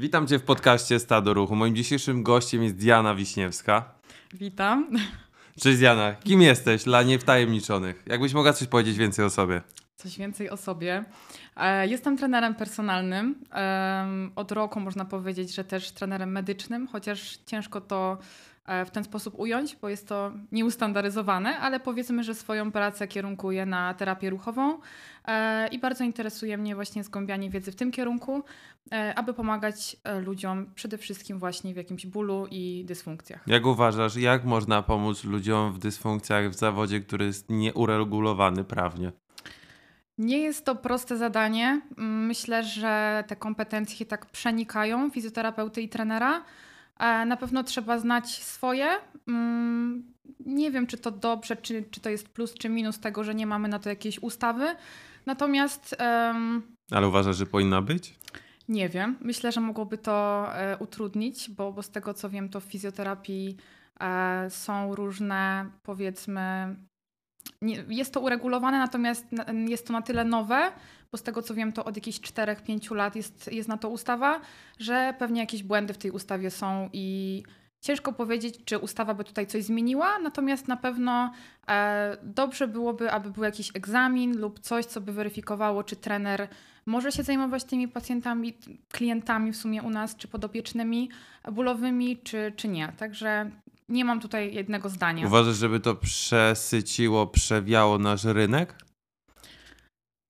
Witam Cię w podcaście Stado Ruchu. Moim dzisiejszym gościem jest Diana Wiśniewska. Witam. Cześć Diana, kim jesteś dla niewtajemniczonych? Jakbyś mogła coś powiedzieć więcej o sobie? Coś więcej o sobie. E, jestem trenerem personalnym. Od roku można powiedzieć, że też trenerem medycznym, chociaż ciężko to w ten sposób ująć, bo jest to nieustandaryzowane, ale powiedzmy, że swoją pracę kierunkuję na terapię ruchową e, i bardzo interesuje mnie właśnie zgłębianie wiedzy w tym kierunku, e, aby pomagać ludziom przede wszystkim właśnie w jakimś bólu i dysfunkcjach. Jak uważasz, jak można pomóc ludziom w dysfunkcjach w zawodzie, który jest nieuregulowany prawnie? Nie jest to proste zadanie. Myślę, że te kompetencje tak przenikają fizjoterapeuty i trenera. Na pewno trzeba znać swoje. Mm, nie wiem, czy to dobrze, czy, czy to jest plus, czy minus tego, że nie mamy na to jakiejś ustawy. Natomiast. Ale uważasz, że powinna być? Nie wiem. Myślę, że mogłoby to e, utrudnić, bo, bo z tego co wiem, to w fizjoterapii e, są różne, powiedzmy, jest to uregulowane, natomiast jest to na tyle nowe, bo z tego co wiem, to od jakichś 4-5 lat jest, jest na to ustawa, że pewnie jakieś błędy w tej ustawie są i ciężko powiedzieć, czy ustawa by tutaj coś zmieniła, natomiast na pewno e, dobrze byłoby, aby był jakiś egzamin lub coś, co by weryfikowało, czy trener może się zajmować tymi pacjentami, klientami w sumie u nas, czy podopiecznymi bólowymi, czy, czy nie. Także nie mam tutaj jednego zdania. Uważasz, żeby to przesyciło, przewiało nasz rynek?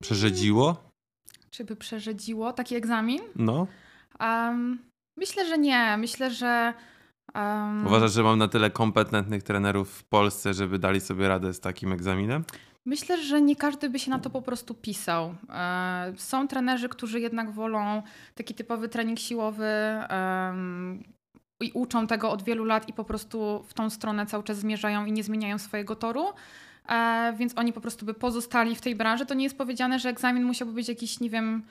Przerzedziło? Czy by przerzedziło taki egzamin? No. Um, myślę, że nie. Myślę, że. Um... Uważasz, że mam na tyle kompetentnych trenerów w Polsce, żeby dali sobie radę z takim egzaminem? Myślę, że nie każdy by się na to po prostu pisał. E, są trenerzy, którzy jednak wolą taki typowy trening siłowy i uczą tego od wielu lat i po prostu w tą stronę cały czas zmierzają i nie zmieniają swojego toru. E, więc oni po prostu by pozostali w tej branży. To nie jest powiedziane, że egzamin musiałby być jakiś, nie wiem,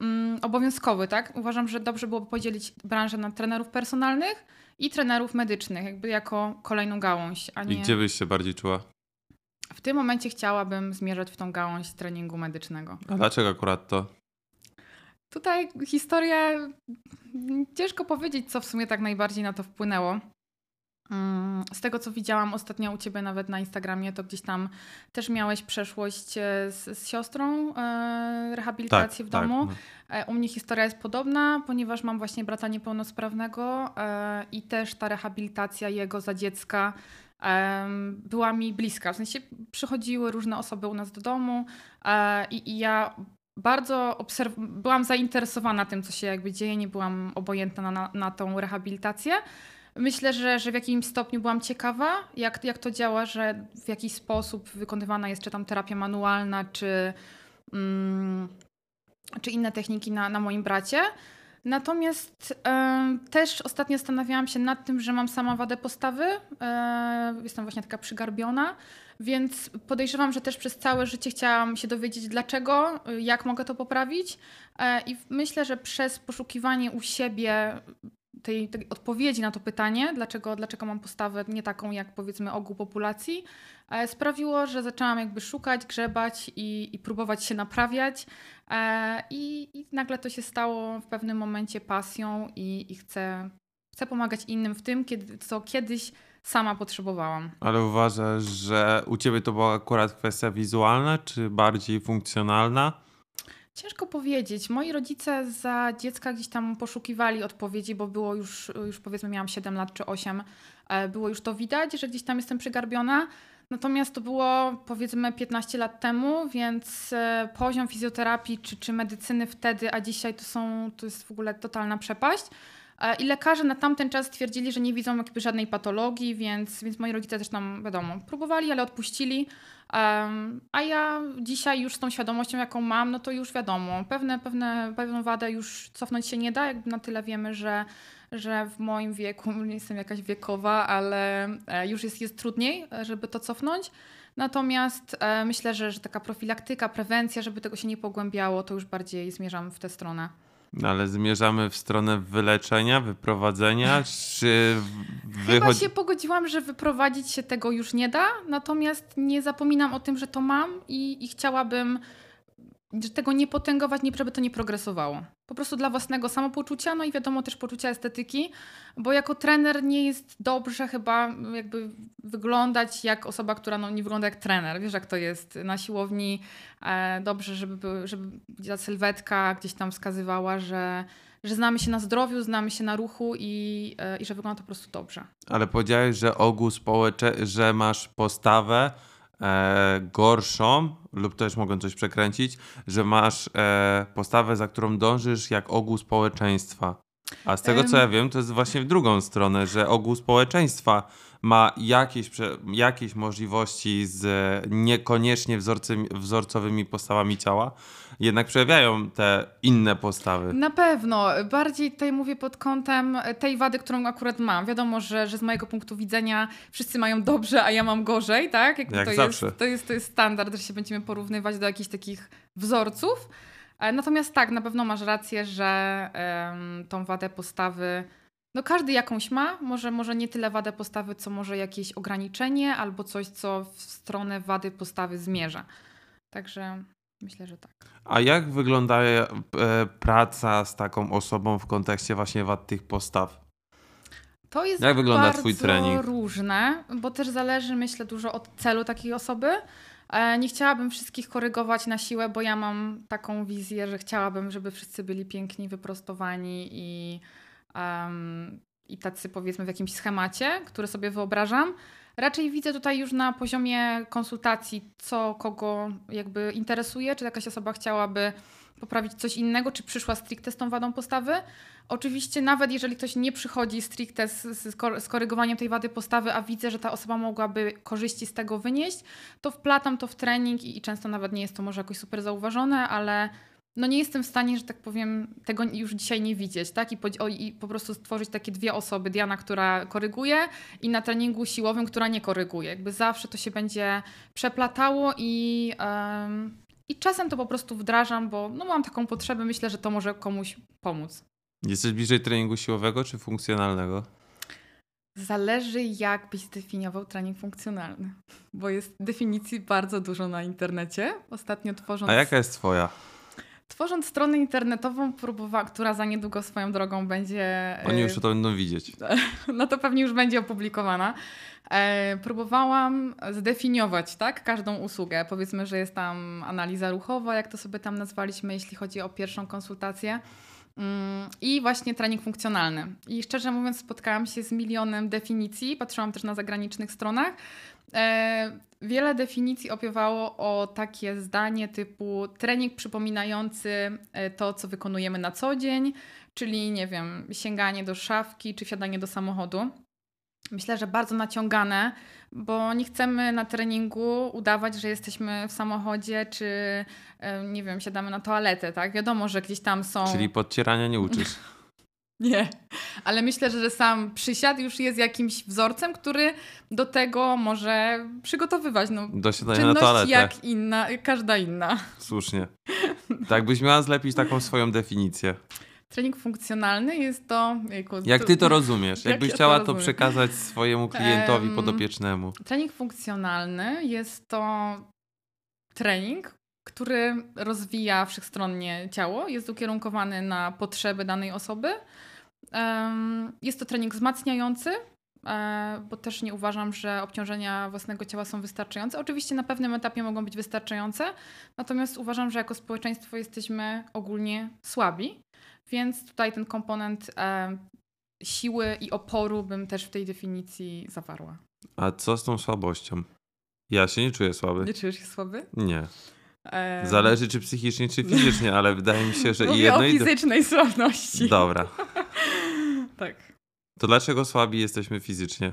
mm, obowiązkowy, tak? Uważam, że dobrze byłoby podzielić branżę na trenerów personalnych i trenerów medycznych, jakby jako kolejną gałąź. Nie... I gdzie byś się bardziej czuła? W tym momencie chciałabym zmierzać w tą gałąź treningu medycznego. A dlaczego akurat to? Tutaj historia, ciężko powiedzieć, co w sumie tak najbardziej na to wpłynęło. Mm, z tego, co widziałam ostatnio u Ciebie nawet na Instagramie, to gdzieś tam też miałeś przeszłość e, z, z siostrą e, rehabilitacji tak, w domu. Tak, no. E, u mnie historia jest podobna, ponieważ mam właśnie brata niepełnosprawnego e, i też ta rehabilitacja jego za dziecka e, była mi bliska. W sensie przychodziły różne osoby u nas do domu i, i ja bardzo obserw- byłam zainteresowana tym, co się jakby dzieje, nie byłam obojętna na, na tą rehabilitację. Myślę, że, że w jakimś stopniu byłam ciekawa, jak, jak to działa, że w jakiś sposób wykonywana jest czy tam terapia manualna, czy, mm, czy inne techniki na, na moim bracie. Natomiast też ostatnio zastanawiałam się nad tym, że mam sama wadę postawy. E, jestem właśnie taka przygarbiona, więc podejrzewam, że też przez całe życie chciałam się dowiedzieć, dlaczego, jak mogę to poprawić. E, I myślę, że przez poszukiwanie u siebie tej, tej, odpowiedzi na to pytanie, dlaczego, dlaczego mam postawę nie taką jak powiedzmy ogół populacji, e, sprawiło, że zaczęłam jakby szukać, grzebać i, i próbować się naprawiać. E, I, I, nagle to się stało w pewnym momencie pasją i, i chcę, chcę pomagać innym w tym, kiedy, co kiedyś sama potrzebowałam. Ale uważasz, że u ciebie to była akurat kwestia wizualna, czy bardziej funkcjonalna? Ciężko powiedzieć. Moi rodzice za dziecka gdzieś tam poszukiwali odpowiedzi, bo było już, już powiedzmy miałam 7 lat czy 8, e, było już to widać, że gdzieś tam jestem przygarbiona. Natomiast to było powiedzmy 15 lat temu, więc e, poziom fizjoterapii czy, czy medycyny wtedy, a dzisiaj to są, to jest w ogóle totalna przepaść. E, I lekarze na tamten czas stwierdzili, że nie widzą jakby żadnej patologii, więc, więc moi rodzice też tam, wiadomo, próbowali, ale odpuścili. A ja dzisiaj już z tą świadomością, jaką mam, no to już wiadomo, pewne, pewne, pewną wadę już cofnąć się nie da, jakby na tyle wiemy, że, że w moim wieku, nie jestem jakaś wiekowa, ale e, już jest, jest trudniej, żeby to cofnąć. Natomiast e, myślę, że, że taka profilaktyka, prewencja, żeby tego się nie pogłębiało, to już bardziej zmierzam w tę stronę. Ale zmierzamy w stronę wyleczenia, wyprowadzenia, czy wychodzi... Chyba się pogodziłam, że wyprowadzić się tego już nie da, natomiast nie zapominam o tym, że to mam i, i chciałabym tego nie potęgować, nie żeby to nie progresowało. Po prostu dla własnego samopoczucia, no i wiadomo też poczucia estetyki, bo jako trener nie jest dobrze chyba jakby wyglądać jak osoba, która no, nie wygląda jak trener. Wiesz jak to jest na siłowni. E, dobrze, żeby, żeby ta sylwetka gdzieś tam wskazywała, że, że znamy się na zdrowiu, znamy się na ruchu i, e, i że wygląda to po prostu dobrze. Ale powiedziałeś, że ogół że masz postawę gorszą, lub też mogą coś przekręcić, że masz e, postawę, za którą dążysz jak ogół społeczeństwa. A z tego, co ja wiem, to jest właśnie w drugą stronę, że ogół społeczeństwa ma jakieś, jakieś możliwości z niekoniecznie wzorcowymi postawami ciała, jednak przejawiają te inne postawy. Na pewno. Bardziej tutaj mówię pod kątem tej wady, którą akurat mam. Wiadomo, że, że z mojego punktu widzenia wszyscy mają dobrze, a ja mam gorzej, tak? Jak to zawsze. Jest, to, jest, to jest standard, że się będziemy porównywać do jakichś takich wzorców. E, natomiast tak, na pewno masz rację, że um, tą wadę postawy no każdy jakąś ma, może, może nie tyle wadę postawy, co może jakieś ograniczenie albo coś, co w stronę wady postawy zmierza. Także myślę, że tak. A jak wygląda e, praca z taką osobą w kontekście właśnie wad tych postaw? To jest jak wygląda bardzo twój trening? różne, bo też zależy myślę dużo od celu takiej osoby. E, nie chciałabym wszystkich korygować na siłę, bo ja mam taką wizję, że chciałabym, żeby wszyscy byli piękni, wyprostowani i um, i tacy powiedzmy w jakimś schemacie, który sobie wyobrażam. Raczej widzę tutaj już na poziomie konsultacji, co kogo jakby interesuje, czy jakaś osoba chciałaby poprawić coś innego, czy przyszła stricte z tą wadą postawy. Oczywiście nawet jeżeli ktoś nie przychodzi stricte z, z, korygowaniem tej wady postawy, a widzę, że ta osoba mogłaby korzyści z tego wynieść, to wplatam to w trening i, i często nawet nie jest to może jakoś super zauważone, ale no nie jestem w stanie, że tak powiem, tego już dzisiaj nie widzieć, tak? I po, o, I po, prostu stworzyć takie dwie osoby. Diana, która koryguje i na treningu siłowym, która nie koryguje. Jakby zawsze to się będzie przeplatało i, um, i czasem to po prostu wdrażam, bo no mam taką potrzebę, myślę, że to może komuś pomóc. Jesteś bliżej treningu siłowego czy funkcjonalnego? Zależy, jak byś zdefiniował trening funkcjonalny, bo jest definicji bardzo dużo na internecie. Ostatnio tworząc. A jaka jest Twoja? Tworząc stronę internetową, próbowa- która za niedługo swoją drogą będzie. Oni już to będą widzieć. No to pewnie już będzie opublikowana. E, próbowałam zdefiniować tak, każdą usługę. Powiedzmy, że jest tam analiza ruchowa, jak to sobie tam nazwaliśmy, jeśli chodzi o pierwszą konsultację. Mm, I właśnie trening funkcjonalny. I szczerze mówiąc, spotkałam się z milionem definicji, patrzyłam też na zagranicznych stronach. Wiele definicji opiewało o takie zdanie typu trening przypominający e, to, co wykonujemy na co dzień, czyli nie wiem, sięganie do szafki czy wsiadanie do samochodu. Myślę, że bardzo naciągane, bo nie chcemy na treningu udawać, że jesteśmy w samochodzie, czy e, nie wiem, siadamy na toaletę, tak? Wiadomo, że gdzieś tam są. Czyli podcierania nie uczysz. Nie, ale myślę, że sam przysiad już jest jakimś wzorcem, który do tego może przygotowywać. No, do siadania na toaletę. jak inna, każda inna. Słusznie. Tak byś miała zlepić taką swoją definicję. Trening funkcjonalny jest to... Jak ty to rozumiesz? Jak Jakbyś ja chciała to, to, przekazać swojemu klientowi um, podopiecznemu? Trening funkcjonalny jest to trening, który rozwija wszechstronnie ciało, jest ukierunkowany na potrzeby danej osoby. Jest to trening wzmacniający, e, bo też nie uważam, że obciążenia własnego ciała są wystarczające. Oczywiście na pewnym etapie mogą być wystarczające, natomiast uważam, że jako społeczeństwo jesteśmy ogólnie słabi, więc tutaj ten komponent e, siły i oporu bym też w tej definicji zawarła. A co z tą słabością? Ja się nie czuję słaby. Nie czujesz się słaby? Nie. Zależy czy psychicznie, czy fizycznie, ale wydaje mi się, że Mówię i jedno o fizycznej i słabności. Dobra. tak. To dlaczego słabi jesteśmy fizycznie?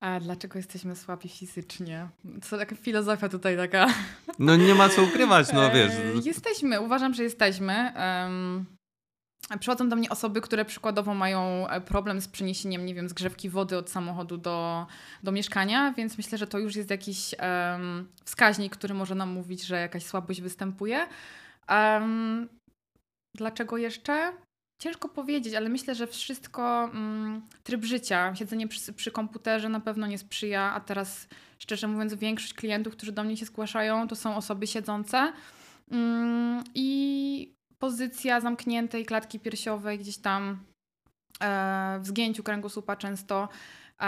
A dlaczego jesteśmy słabi fizycznie? Co taka filozofia tutaj taka. No nie ma co ukrywać, no wiesz. Jesteśmy, uważam, że jesteśmy. Um, Przychodzą do mnie osoby, które przykładowo mają e, problem z przeniesieniem, nie wiem, zgrzewki wody od samochodu do, do mieszkania, więc myślę, że to już jest jakiś um, wskaźnik, który może nam mówić, że jakaś słabość występuje. Um, dlaczego jeszcze? Ciężko powiedzieć, ale myślę, że wszystko, um, tryb życia, siedzenie przy, przy komputerze na pewno nie sprzyja, a teraz szczerze mówiąc większość klientów, którzy do mnie się zgłaszają, to są osoby siedzące. Mm, I pozycja zamkniętej klatki piersiowej gdzieś tam e, w zgięciu kręgosłupa często e,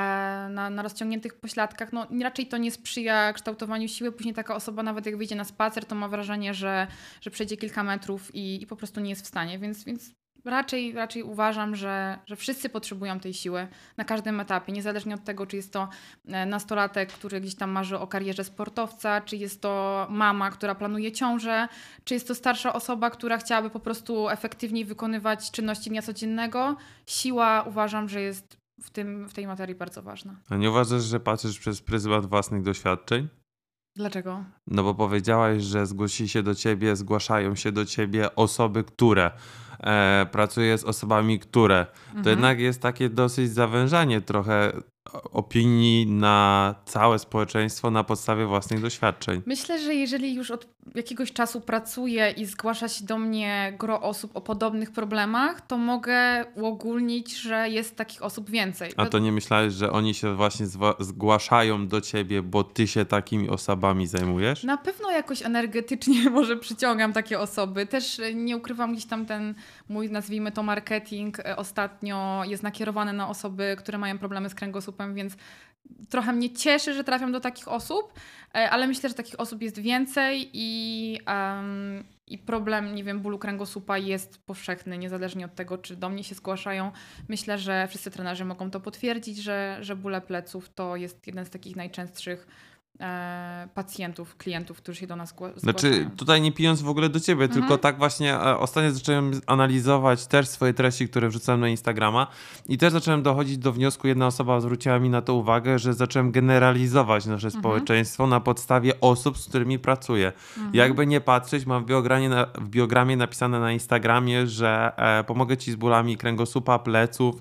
na, na rozciągniętych pośladkach, no raczej to nie sprzyja kształtowaniu siły. Później taka osoba nawet jak wyjdzie na spacer, to ma wrażenie, że, że przejdzie kilka metrów i, i po prostu nie jest w stanie. Więc, więc raczej, raczej uważam, że, że wszyscy potrzebują tej siły na każdym etapie, niezależnie od tego, czy jest to e, nastolatek, który gdzieś tam marzy o karierze sportowca, czy jest to mama, która planuje ciążę, czy jest to starsza osoba, która chciałaby po prostu efektywniej wykonywać czynności dnia codziennego. Siła uważam, że jest w, tym, w tej materii bardzo ważna. A nie uważasz, że patrzysz przez pryzmat własnych doświadczeń? Dlaczego? No bo powiedziałaś, że zgłosi się do ciebie, zgłaszają się do ciebie osoby, które e, pracuje z osobami, które. To Mhm. jednak jest takie dosyć zawężanie trochę opinii na całe społeczeństwo na podstawie własnych doświadczeń. Myślę, że jeżeli już od jakiegoś czasu pracuję i zgłasza się do mnie gro osób o podobnych problemach, to mogę uogólnić, że jest takich osób więcej. A to nie myślałeś, że oni się właśnie zgłaszają do ciebie, bo ty się takimi osobami zajmujesz? Na pewno jakoś energetycznie może przyciągam takie osoby. Też nie ukrywam gdzieś tam ten mój, nazwijmy to marketing, e, ostatnio jest nakierowany na osoby, które mają problemy z kręgosłupem, więc trochę mnie cieszy, że trafiam do takich osób, e, ale myślę, że takich osób jest więcej i, em, i problem, nie wiem, bólu kręgosłupa jest powszechny, niezależnie od tego, czy do mnie się zgłaszają. Myślę, że wszyscy trenerzy mogą to potwierdzić, że, że bóle pleców to jest jeden z takich najczęstszych pacjentów, klientów, którzy się do nas zgła- Znaczy, zgłaszają. tutaj nie pijąc w ogóle do ciebie, Mhm. tylko tak właśnie e, ostatnio zacząłem analizować też swoje treści, które wrzucałem na Instagrama i też zacząłem dochodzić do wniosku, jedna osoba zwróciła mi na to uwagę, że zacząłem generalizować nasze Mhm. społeczeństwo na podstawie osób, z którymi pracuję. Mhm. Jakby nie patrzeć, mam w biogramie, na, w biogramie napisane na Instagramie, że e, pomogę ci z bólami kręgosłupa, pleców,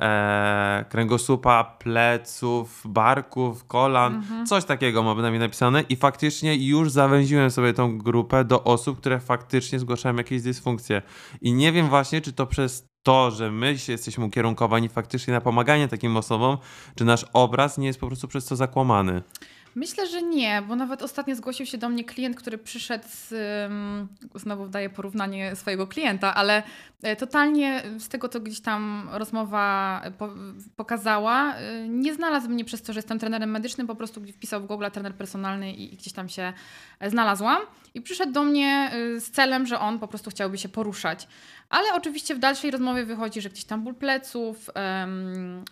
e, kręgosłupa, pleców, barków, kolan, Mhm. coś takiego mam na mnie napisane i faktycznie już zawęziłem sobie tą grupę do osób, które faktycznie zgłaszają jakieś dysfunkcje. I nie wiem właśnie, czy to przez to, że my się jesteśmy ukierunkowani faktycznie na pomaganie takim osobom, czy nasz obraz nie jest po prostu przez to zakłamany. Myślę, że nie, bo nawet ostatnio zgłosił się do mnie klient, który przyszedł z. Znowu daję porównanie swojego klienta, ale totalnie z tego, co gdzieś tam rozmowa po, pokazała, y, nie znalazł mnie przez to, że jestem trenerem medycznym, po prostu wpisał w Google trener personalny i, gdzieś tam się e, znalazłam. I przyszedł do mnie z celem, że on po prostu chciałby się poruszać. Ale oczywiście w dalszej rozmowie wychodzi, że gdzieś tam ból pleców,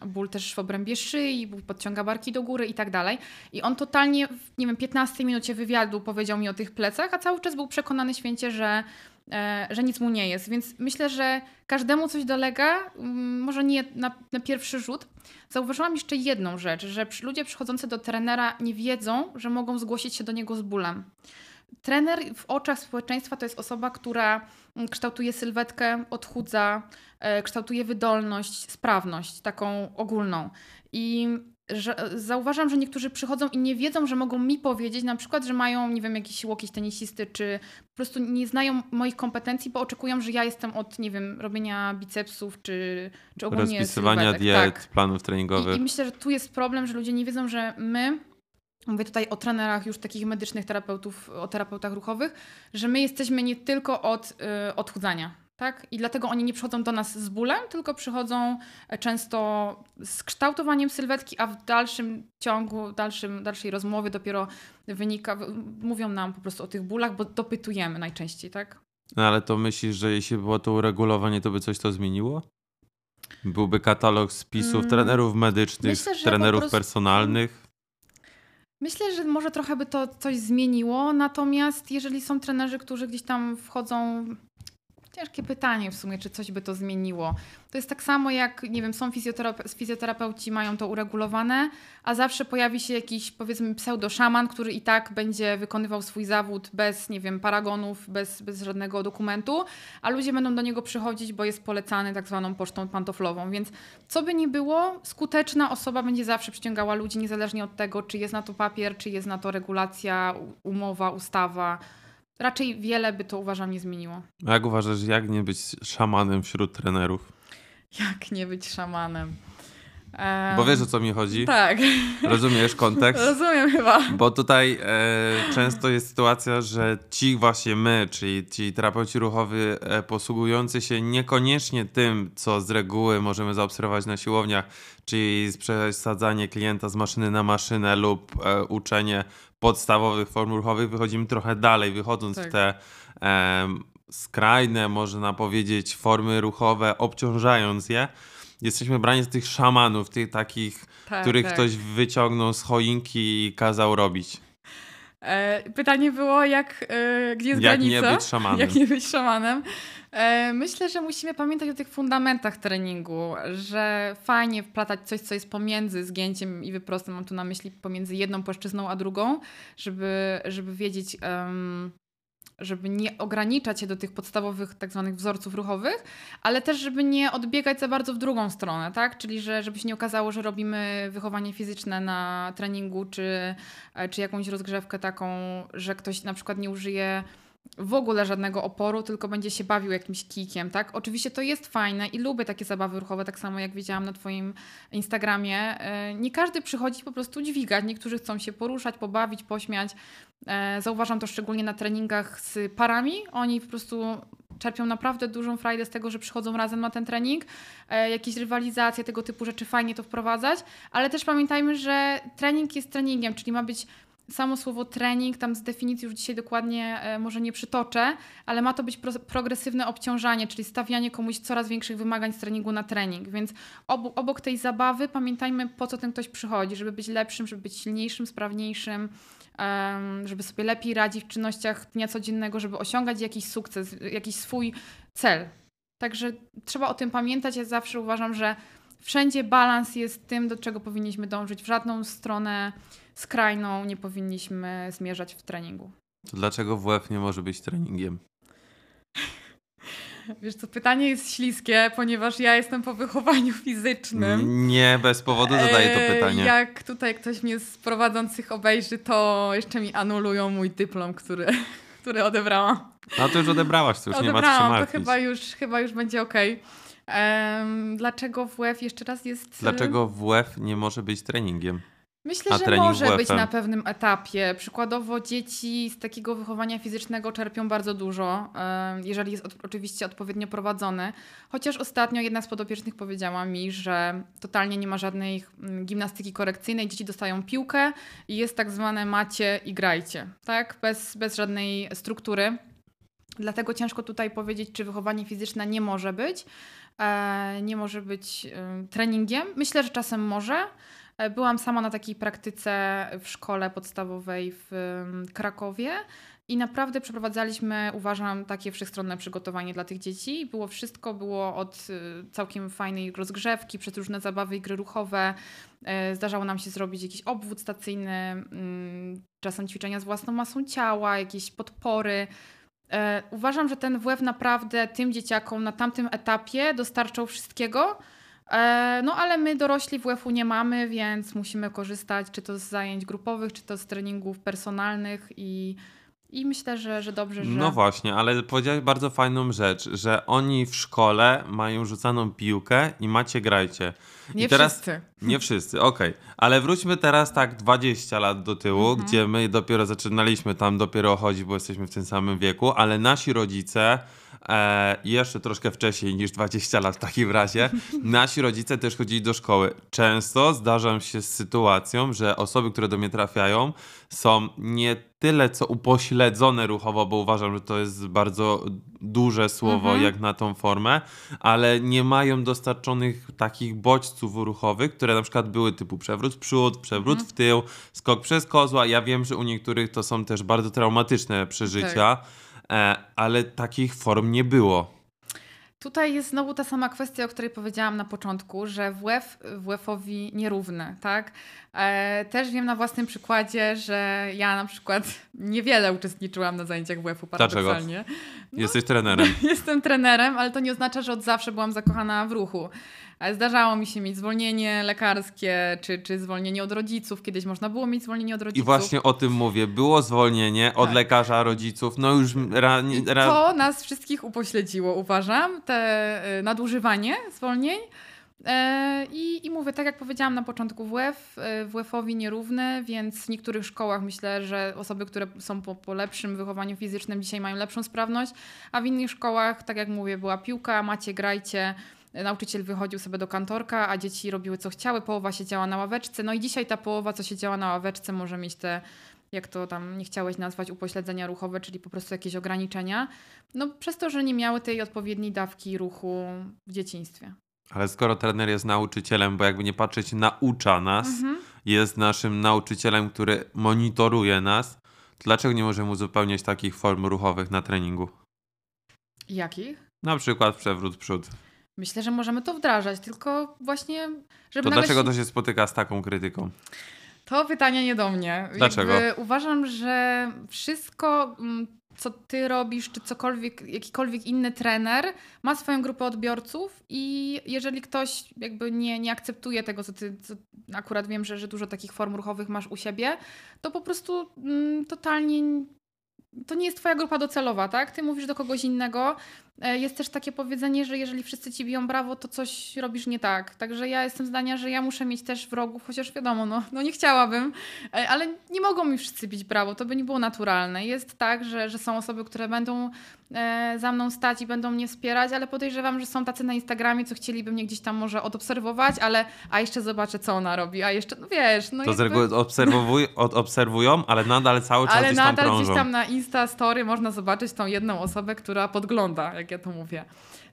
ból też w obrębie szyi, ból podciąga barki do góry i tak dalej. I on totalnie w, nie wiem, 15 minucie wywiadu powiedział mi o tych plecach, a cały czas był przekonany święcie, że, e, że nic mu nie jest. Więc myślę, że każdemu coś dolega, mm, może nie na, na pierwszy rzut. Zauważyłam jeszcze jedną rzecz, że ludzie przychodzący do trenera nie wiedzą, że mogą zgłosić się do niego z bólem. Trener w oczach społeczeństwa to jest osoba, która mm, kształtuje sylwetkę, odchudza, e, kształtuje wydolność, sprawność, taką ogólną. I że, zauważam, że niektórzy przychodzą i nie wiedzą, że mogą mi powiedzieć, na przykład, że mają, nie wiem, jakiś łokieć tenisisty, czy po prostu nie znają moich kompetencji, bo oczekują, że ja jestem od, nie wiem, robienia bicepsów, czy, czy ogólnie Rozpisywania sylwetek. diet, Tak. planów I, treningowych. I myślę, że tu jest problem, że ludzie nie wiedzą, że my, mówię tutaj o trenerach już takich medycznych terapeutów, o terapeutach ruchowych, że my jesteśmy nie tylko od y, odchudzania. Tak? I dlatego oni nie przychodzą do nas z bólem, tylko przychodzą e, często z kształtowaniem sylwetki, a w dalszym ciągu, dalszym, dalszej rozmowie dopiero wynika, mówią nam po prostu o tych bólach, bo dopytujemy najczęściej, tak? No ale to myślisz, że jeśli było to uregulowanie, to by coś to zmieniło? Byłby katalog spisów Mm, trenerów medycznych, myślę, trenerów prostu- personalnych. Myślę, że może trochę by to coś zmieniło, natomiast jeżeli są trenerzy, którzy gdzieś tam wchodzą. Ciężkie pytanie w sumie, czy coś by to zmieniło. To jest tak samo jak, nie wiem, są fizjoterape- fizjoterapeuci, mają to uregulowane, a zawsze pojawi się jakiś, powiedzmy, pseudoszaman, który i tak będzie wykonywał swój zawód bez, nie wiem, paragonów, bez, bez żadnego dokumentu, a ludzie będą do niego przychodzić, bo jest polecany tak zwaną pocztą pantoflową. Więc co by ni było, skuteczna osoba będzie zawsze przyciągała ludzi, niezależnie od tego, czy jest na to papier, czy jest na to regulacja, umowa, ustawa. Raczej wiele by to uważam nie zmieniło. A jak uważasz, jak nie być szamanem wśród trenerów? Jak nie być szamanem? Bo wiesz o co mi chodzi? Tak. Rozumiesz kontekst? Rozumiem chyba. Bo tutaj e, często jest sytuacja, że ci właśnie my, czyli ci terapeuci ruchowi e, posługujący się niekoniecznie tym, co z reguły możemy zaobserwować na siłowniach, czyli przesadzanie klienta z maszyny na maszynę lub e, uczenie podstawowych form ruchowych, wychodzimy trochę dalej, wychodząc Tak. w te e, skrajne, można powiedzieć, formy ruchowe, obciążając je. Jesteśmy brani z tych szamanów, tych takich Tak, których tak. ktoś wyciągnął z choinki i kazał robić. E, pytanie było, jak, e, gdzie jest Jak granica? nie być szamanem. Jak nie być szamanem? E, myślę, że musimy pamiętać o tych fundamentach treningu, że fajnie wplatać coś, co jest pomiędzy zgięciem i wyprostem, mam tu na myśli pomiędzy jedną płaszczyzną a drugą, żeby, żeby wiedzieć, em, żeby nie ograniczać się do tych podstawowych tak zwanych wzorców ruchowych, ale też żeby nie odbiegać za bardzo w drugą stronę, tak? Czyli że, żeby się nie okazało, że robimy wychowanie fizyczne na treningu, czy, e, czy jakąś rozgrzewkę taką, że ktoś na przykład nie użyje w ogóle żadnego oporu, tylko będzie się bawił jakimś kikiem, tak? Oczywiście to jest fajne i lubię takie zabawy ruchowe, tak samo jak widziałam na Twoim Instagramie. E, Nie każdy przychodzi po prostu dźwigać, niektórzy chcą się poruszać, pobawić, pośmiać. E, Zauważam to szczególnie na treningach z parami. Oni po prostu czerpią naprawdę dużą frajdę z tego, że przychodzą razem na ten trening. E, Jakieś rywalizacje, tego typu rzeczy fajnie to wprowadzać, ale też pamiętajmy, że trening jest treningiem, czyli ma być samo słowo trening, tam z definicji już dzisiaj dokładnie e, może nie przytoczę, ale ma to być pro, progresywne obciążanie, czyli stawianie komuś coraz większych wymagań z treningu na trening. Więc obu, obok tej zabawy pamiętajmy, po co ten ktoś przychodzi, żeby być lepszym, żeby być silniejszym, sprawniejszym, żeby sobie lepiej radzić w czynnościach dnia codziennego, żeby osiągać jakiś sukces, jakiś swój cel. Także trzeba o tym pamiętać. Ja zawsze uważam, że wszędzie balans jest tym, do czego powinniśmy dążyć. W żadną stronę skrajną nie powinniśmy zmierzać w treningu. To dlaczego WF nie może być treningiem? Wiesz co, pytanie jest śliskie, ponieważ ja jestem po wychowaniu fizycznym. Nie, bez powodu zadaję to E, pytanie. Jak tutaj ktoś mnie z prowadzących obejrzy, to jeszcze mi anulują mój dyplom, który, który odebrałam. No to już odebrałaś, to już nie ma co się Odebrałam, to martwić. chyba już, chyba już będzie okej. Em, dlaczego WF jeszcze raz jest... Dlaczego WF nie może być treningiem? Myślę, że może być na pewnym etapie. Przykładowo dzieci z takiego wychowania fizycznego czerpią bardzo dużo, jeżeli jest oczywiście odpowiednio prowadzony. Chociaż ostatnio jedna z podopiecznych powiedziała mi, że totalnie nie ma żadnej mm, gimnastyki korekcyjnej. Dzieci dostają piłkę i jest tak zwane macie i grajcie, tak? Bez, bez żadnej struktury. Dlatego ciężko tutaj powiedzieć, czy wychowanie fizyczne nie może być. E, nie może być treningiem. Myślę, że czasem może. E, Byłam sama na takiej praktyce w szkole podstawowej w em, Krakowie i naprawdę przeprowadzaliśmy, uważam, takie wszechstronne przygotowanie dla tych dzieci. Było wszystko, było od y, całkiem fajnej rozgrzewki, przez różne zabawy i gry ruchowe. E, Zdarzało nam się zrobić jakiś obwód stacyjny, mm, czasem ćwiczenia z własną masą ciała, jakieś podpory. E, Uważam, że ten WF naprawdę tym dzieciakom na tamtym etapie dostarczał wszystkiego. E, No ale my dorośli WF-u nie mamy, więc musimy korzystać czy to z zajęć grupowych, czy to z treningów personalnych i, i myślę, że, że dobrze, że... No właśnie, ale powiedziałeś bardzo fajną rzecz, że oni w szkole mają rzucaną piłkę i macie grajcie. nie I teraz wszyscy. Nie wszyscy, okej. Ale wróćmy teraz tak 20 lat do tyłu, Mhm. gdzie my dopiero zaczynaliśmy tam dopiero chodzić, bo jesteśmy w tym samym wieku, ale nasi rodzice e, jeszcze troszkę wcześniej niż 20 lat w takim razie, nasi rodzice też chodzili do szkoły. Często zdarzam się z sytuacją, że osoby, które do mnie trafiają, są nie tyle co upośledzone ruchowo, bo uważam, że to jest bardzo duże słowo Mhm. jak na tą formę, ale nie mają dostarczonych takich bodźców ruchowych, które na przykład były typu przewrót w przód, przewrót Mhm. w tył, skok przez kozła. Ja wiem, że u niektórych to są też bardzo traumatyczne przeżycia, e, ale takich form nie było. Tutaj jest znowu ta sama kwestia, o której powiedziałam na początku, że WF WF-owi nierówny, tak? E, też wiem na własnym przykładzie, że ja na przykład niewiele uczestniczyłam na zajęciach WF-u Dlaczego? paradoksalnie. No, Jesteś trenerem. Jestem trenerem, ale to nie oznacza, że od zawsze byłam zakochana w ruchu. Zdarzało mi się mieć zwolnienie lekarskie, czy, czy zwolnienie od rodziców. Kiedyś można było mieć zwolnienie od I rodziców. właśnie o tym mówię. Było zwolnienie od Tak. lekarza, rodziców, no już ra, I ra, to nas wszystkich upośledziło, uważam, te y, nadużywanie zwolnień. E, I, I mówię, tak jak powiedziałam na początku, WF, e, WF-owi nierówny, więc w niektórych szkołach myślę, że osoby, które są po, po lepszym wychowaniu fizycznym dzisiaj mają lepszą sprawność, a w innych szkołach, tak jak mówię, była piłka, macie, grajcie, nauczyciel wychodził sobie do kantorka, a dzieci robiły co chciały, połowa siedziała na ławeczce. No i dzisiaj ta połowa, co siedziała na ławeczce, może mieć te, jak to tam nie chciałeś nazwać, upośledzenia ruchowe, czyli po prostu jakieś ograniczenia. No przez to, że nie miały tej odpowiedniej dawki ruchu w dzieciństwie. Ale skoro trener jest nauczycielem, bo jakby nie patrzeć, naucza nas, mhm. jest naszym nauczycielem, który monitoruje nas, to dlaczego nie możemy uzupełniać takich form ruchowych na treningu? Jakich? Na przykład przewrót przód. Myślę, że możemy to wdrażać, tylko właśnie, żeby. To dlaczego to się spotyka z taką krytyką? To pytanie nie do mnie. Dlaczego? Jakby uważam, że wszystko, mm, co ty robisz, czy cokolwiek, jakikolwiek inny trener, ma swoją grupę odbiorców i jeżeli ktoś jakby nie, nie akceptuje tego, co ty, co akurat wiem, że, że dużo takich form ruchowych masz u siebie, to po prostu mm, totalnie to nie jest twoja grupa docelowa, tak? Ty mówisz do kogoś innego. E, jest też takie powiedzenie, że jeżeli wszyscy ci biją brawo, to coś robisz nie tak. Także ja jestem zdania, że ja muszę mieć też wrogów, chociaż wiadomo, no, no nie chciałabym, e, ale nie mogą mi wszyscy bić brawo, to by nie było naturalne. Jest tak, że, że są osoby, które będą e, za mną stać i będą mnie wspierać, ale podejrzewam, że są tacy na Instagramie, co chcieliby mnie gdzieś tam może odobserwować, ale a jeszcze zobaczę, co ona robi, a jeszcze, no wiesz. No to jakby... z reguły obserwuj, odobserwują, ale nadal cały czas ale gdzieś tam nadal krążą. gdzieś tam na Insta Story można zobaczyć tą jedną osobę, która podgląda, jak ja to mówię.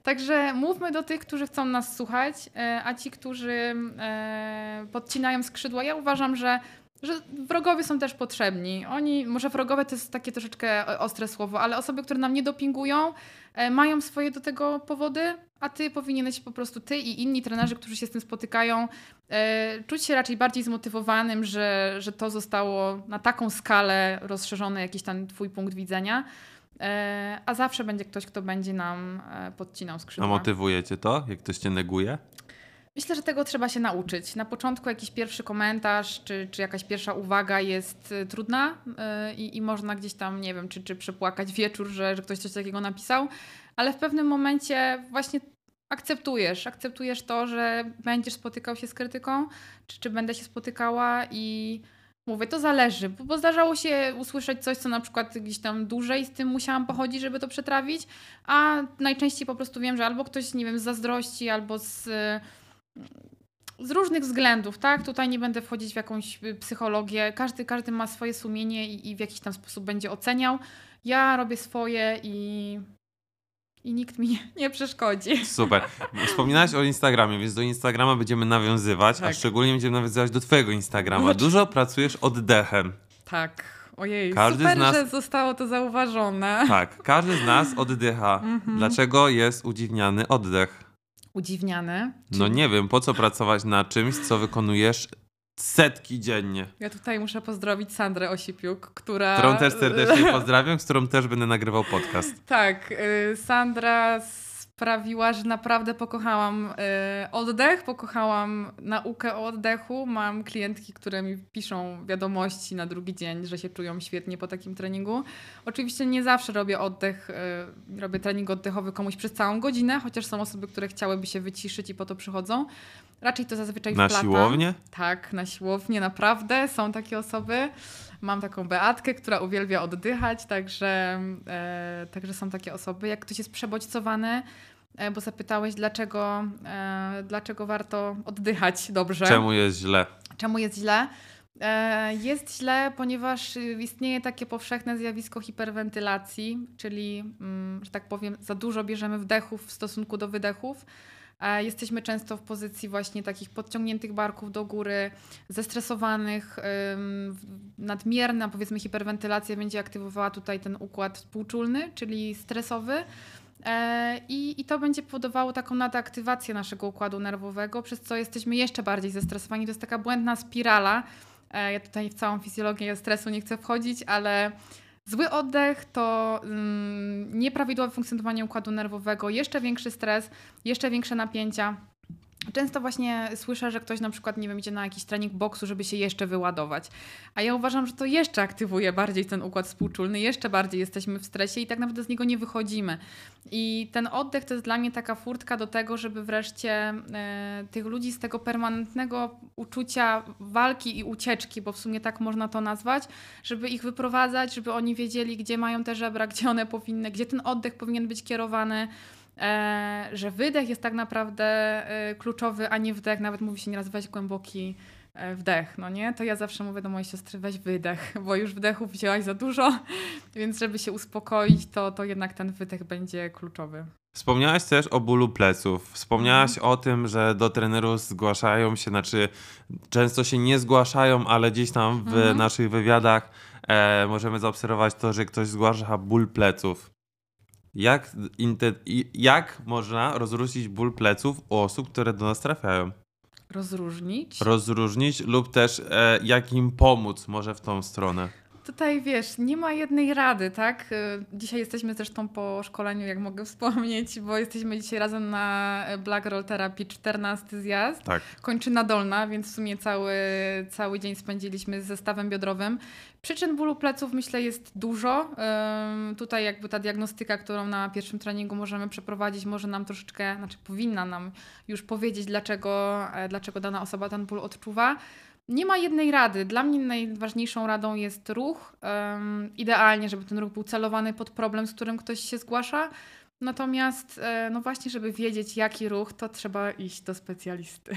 Także mówmy do tych, którzy chcą nas słuchać, e, a ci, którzy e, podcinają skrzydła, ja uważam, że że wrogowie są też potrzebni. Oni, może wrogowie to jest takie troszeczkę ostre słowo, ale osoby, które nam nie dopingują, e, mają swoje do tego powody, a ty powinieneś po prostu, ty i inni trenerzy, którzy się z tym spotykają, czuć się raczej bardziej zmotywowanym, że, że to zostało na taką skalę rozszerzone, jakiś tam twój punkt widzenia. E, a zawsze będzie ktoś, kto będzie nam e, podcinał skrzydła. A motywujecie to, jak ktoś cię neguje? Myślę, że tego trzeba się nauczyć. Na początku jakiś pierwszy komentarz, czy, czy jakaś pierwsza uwaga jest e, trudna i, i można gdzieś tam, nie wiem, czy, czy przepłakać wieczór, że, że ktoś coś takiego napisał, ale w pewnym momencie właśnie akceptujesz, akceptujesz to, że będziesz spotykał się z krytyką, czy, czy będę się spotykała i Mówię, to zależy, bo zdarzało się usłyszeć coś, co na przykład gdzieś tam dłużej z tym musiałam pochodzić, żeby to przetrawić, a najczęściej po prostu wiem, że albo ktoś, nie wiem, z zazdrości, albo z, z różnych względów, tak? Tutaj nie będę wchodzić w jakąś psychologię. Każdy, każdy ma swoje sumienie i, i w jakiś tam sposób będzie oceniał. Ja robię swoje i i nikt mi nie przeszkodzi. Super. Wspominałaś o Instagramie, więc do Instagrama będziemy nawiązywać, tak. a szczególnie będziemy nawiązywać do Twojego Instagrama. Znaczy... Dużo pracujesz oddechem. Tak. Ojej, każdy super, z nas... że zostało to zauważone. Tak, każdy z nas oddycha. Mhm. Dlaczego jest udziwniany oddech? Udziwniany? No nie wiem, po co pracować na czymś, co wykonujesz setki dziennie. Ja tutaj muszę pozdrowić Sandrę Osipiuk, która... Którą też serdecznie pozdrawiam, z którą też będę nagrywał podcast. Tak, y, Sandra sprawiła, że naprawdę pokochałam y, oddech, pokochałam naukę o oddechu. Mam klientki, które mi piszą wiadomości na drugi dzień, że się czują świetnie po takim treningu. Oczywiście nie zawsze robię oddech, y, robię trening oddechowy komuś przez całą godzinę, chociaż są osoby, które chciałyby się wyciszyć i po to przychodzą. Raczej to zazwyczaj Na siłownię? Tak, na siłownię, naprawdę. Są takie osoby. Mam taką Beatkę, która uwielbia oddychać, także, e, także są takie osoby. Jak ktoś jest przebodźcowany, e, bo zapytałeś, dlaczego, e, dlaczego warto oddychać dobrze. Czemu jest źle? Czemu jest źle? E, jest źle, ponieważ istnieje takie powszechne zjawisko hiperwentylacji, czyli, mm, że tak powiem, za dużo bierzemy wdechów w stosunku do wydechów. Jesteśmy często w pozycji właśnie takich podciągniętych barków do góry, zestresowanych, nadmierna powiedzmy hiperwentylacja będzie aktywowała tutaj ten układ współczulny, czyli stresowy. E, I, I to będzie powodowało taką nadaktywację naszego układu nerwowego, przez co jesteśmy jeszcze bardziej zestresowani. To jest taka błędna spirala. E, ja tutaj w całą fizjologię stresu nie chcę wchodzić, ale Zły oddech to mm, nieprawidłowe funkcjonowanie układu nerwowego, jeszcze większy stres, jeszcze większe napięcia. Często właśnie słyszę, że ktoś na przykład, nie wiem, idzie na jakiś trening boksu, żeby się jeszcze wyładować. A ja uważam, że to jeszcze aktywuje bardziej ten układ współczulny, jeszcze bardziej jesteśmy w stresie i tak naprawdę z niego nie wychodzimy. I ten oddech to jest dla mnie taka furtka do tego, żeby wreszcie e, tych ludzi z tego permanentnego uczucia walki i ucieczki, bo w sumie tak można to nazwać, żeby ich wyprowadzać, żeby oni wiedzieli, gdzie mają te żebra, gdzie one powinny, gdzie ten oddech powinien być kierowany. E, że wydech jest tak naprawdę e, kluczowy, a nie wdech. Nawet mówi się nieraz weź głęboki e, wdech, no nie? To ja zawsze mówię do mojej siostry weź wydech, bo już wdechów wzięłaś za dużo, więc żeby się uspokoić, to, to jednak ten wydech będzie kluczowy. Wspomniałaś też o bólu pleców. Wspomniałaś o tym, że do trenerów zgłaszają się, znaczy często się nie zgłaszają, ale gdzieś tam w Mhm. naszych wywiadach e, możemy zaobserwować to, że ktoś zgłasza ból pleców. Jak, jak można rozróżnić ból pleców u osób, które do nas trafiają? Rozróżnić? Rozróżnić lub też e, jak im pomóc może w tą stronę. Tutaj wiesz, nie ma jednej rady, tak? Y, Dzisiaj jesteśmy zresztą po szkoleniu, jak mogę wspomnieć, bo jesteśmy dzisiaj razem na Black Roll Therapy 14 zjazd. Tak. kończyna dolna, więc w sumie cały, cały dzień spędziliśmy z zestawem biodrowym. Przyczyn bólu pleców myślę jest dużo. Tutaj jakby ta diagnostyka, którą na pierwszym treningu możemy przeprowadzić, może nam troszeczkę, znaczy powinna nam już powiedzieć, dlaczego, e, dlaczego dana osoba ten ból odczuwa. Nie ma jednej rady. Dla mnie najważniejszą radą jest ruch. Ym, idealnie, żeby ten ruch był celowany pod problem, z którym ktoś się zgłasza. Natomiast, e, no właśnie, żeby wiedzieć, jaki ruch, to trzeba iść do specjalisty.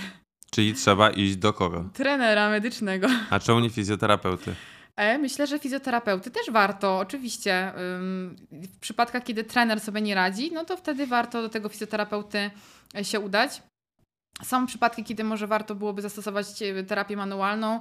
Czyli trzeba iść do kogo? Trenera medycznego. A czemu nie fizjoterapeuty? E, Myślę, że fizjoterapeuty też warto, oczywiście. W przypadkach, kiedy trener sobie nie radzi, no to wtedy warto do tego fizjoterapeuty się udać. Są przypadki, kiedy może warto byłoby zastosować e, terapię manualną.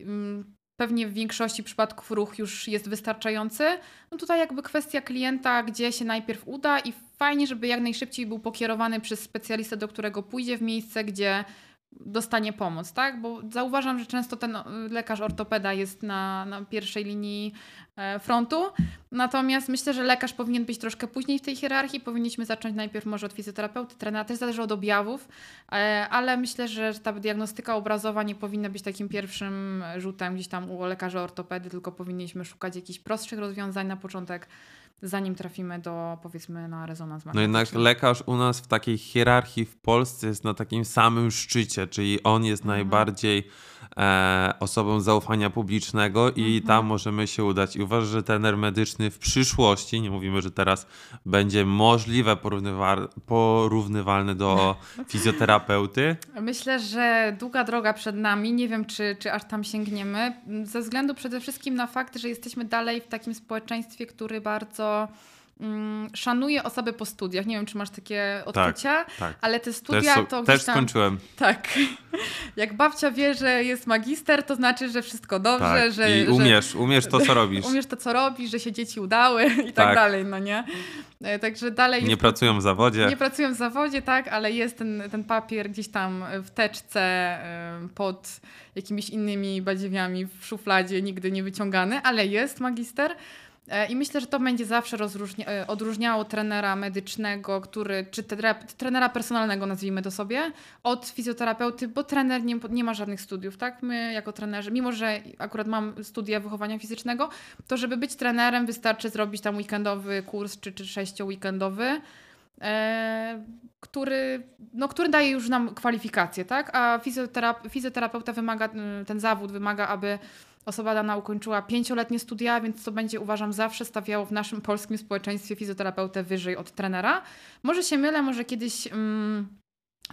Ym, Pewnie w większości przypadków ruch już jest wystarczający. No tutaj jakby kwestia klienta, gdzie się najpierw uda i fajnie, żeby jak najszybciej był pokierowany przez specjalistę, do którego pójdzie w miejsce, gdzie dostanie pomoc, tak? Bo zauważam, że często ten y, lekarz ortopeda jest na, na pierwszej linii e, frontu, natomiast myślę, że lekarz powinien być troszkę później w tej hierarchii. Powinniśmy zacząć najpierw może od fizjoterapeuty, trenera, też zależy od objawów, e, ale myślę, że ta diagnostyka obrazowa nie powinna być takim pierwszym rzutem gdzieś tam u lekarza ortopedy, tylko powinniśmy szukać jakichś prostszych rozwiązań na początek, zanim trafimy do, powiedzmy, na rezonans No jednak magnetyczny. lekarz u nas w takiej hierarchii w Polsce jest na takim samym szczycie, czyli on jest Mhm. najbardziej e, osobą zaufania publicznego i Mhm. tam możemy się udać. I uważam, że trener medyczny w przyszłości, nie mówimy, że teraz będzie możliwe porównywa- porównywalny do fizjoterapeuty, Myślę, że długa droga przed nami. Nie wiem, czy, czy aż tam sięgniemy. Ze względu przede wszystkim na fakt, że jesteśmy dalej w takim społeczeństwie, który bardzo mm, szanuje osoby po studiach. Nie wiem, czy masz takie odczucia, tak. ale te Też, studia su- to też tam... skończyłem. Tak. Jak babcia wie, że jest magister, to znaczy, że wszystko dobrze, Tak. że... I że... umiesz, umiesz to, co robisz. Umiesz to, co robisz, że się dzieci udały i tak, Tak. dalej, no nie? E, Także dalej Nie jest pracują w zawodzie. nie pracują w zawodzie, tak, ale jest ten, ten papier gdzieś tam w teczce pod jakimiś innymi badziewiami w szufladzie, nigdy nie wyciągany, ale jest magister. E, I myślę, że to będzie zawsze e, odróżniało trenera medycznego, który, czy tre- trenera personalnego, nazwijmy to sobie, od fizjoterapeuty, bo trener nie, nie ma żadnych studiów, tak? My jako trenerzy, mimo że akurat mam studia wychowania fizycznego, to żeby być trenerem wystarczy zrobić tam weekendowy kurs, czy, czy sześcioweekendowy, e, który, no, który daje już nam kwalifikacje, tak? A fizjoterap- fizjoterapeuta wymaga, ten zawód wymaga, aby osoba dana ukończyła pięcioletnie studia, więc to będzie uważam zawsze stawiało w naszym polskim społeczeństwie fizjoterapeutę wyżej od trenera. Może się mylę, może kiedyś mm,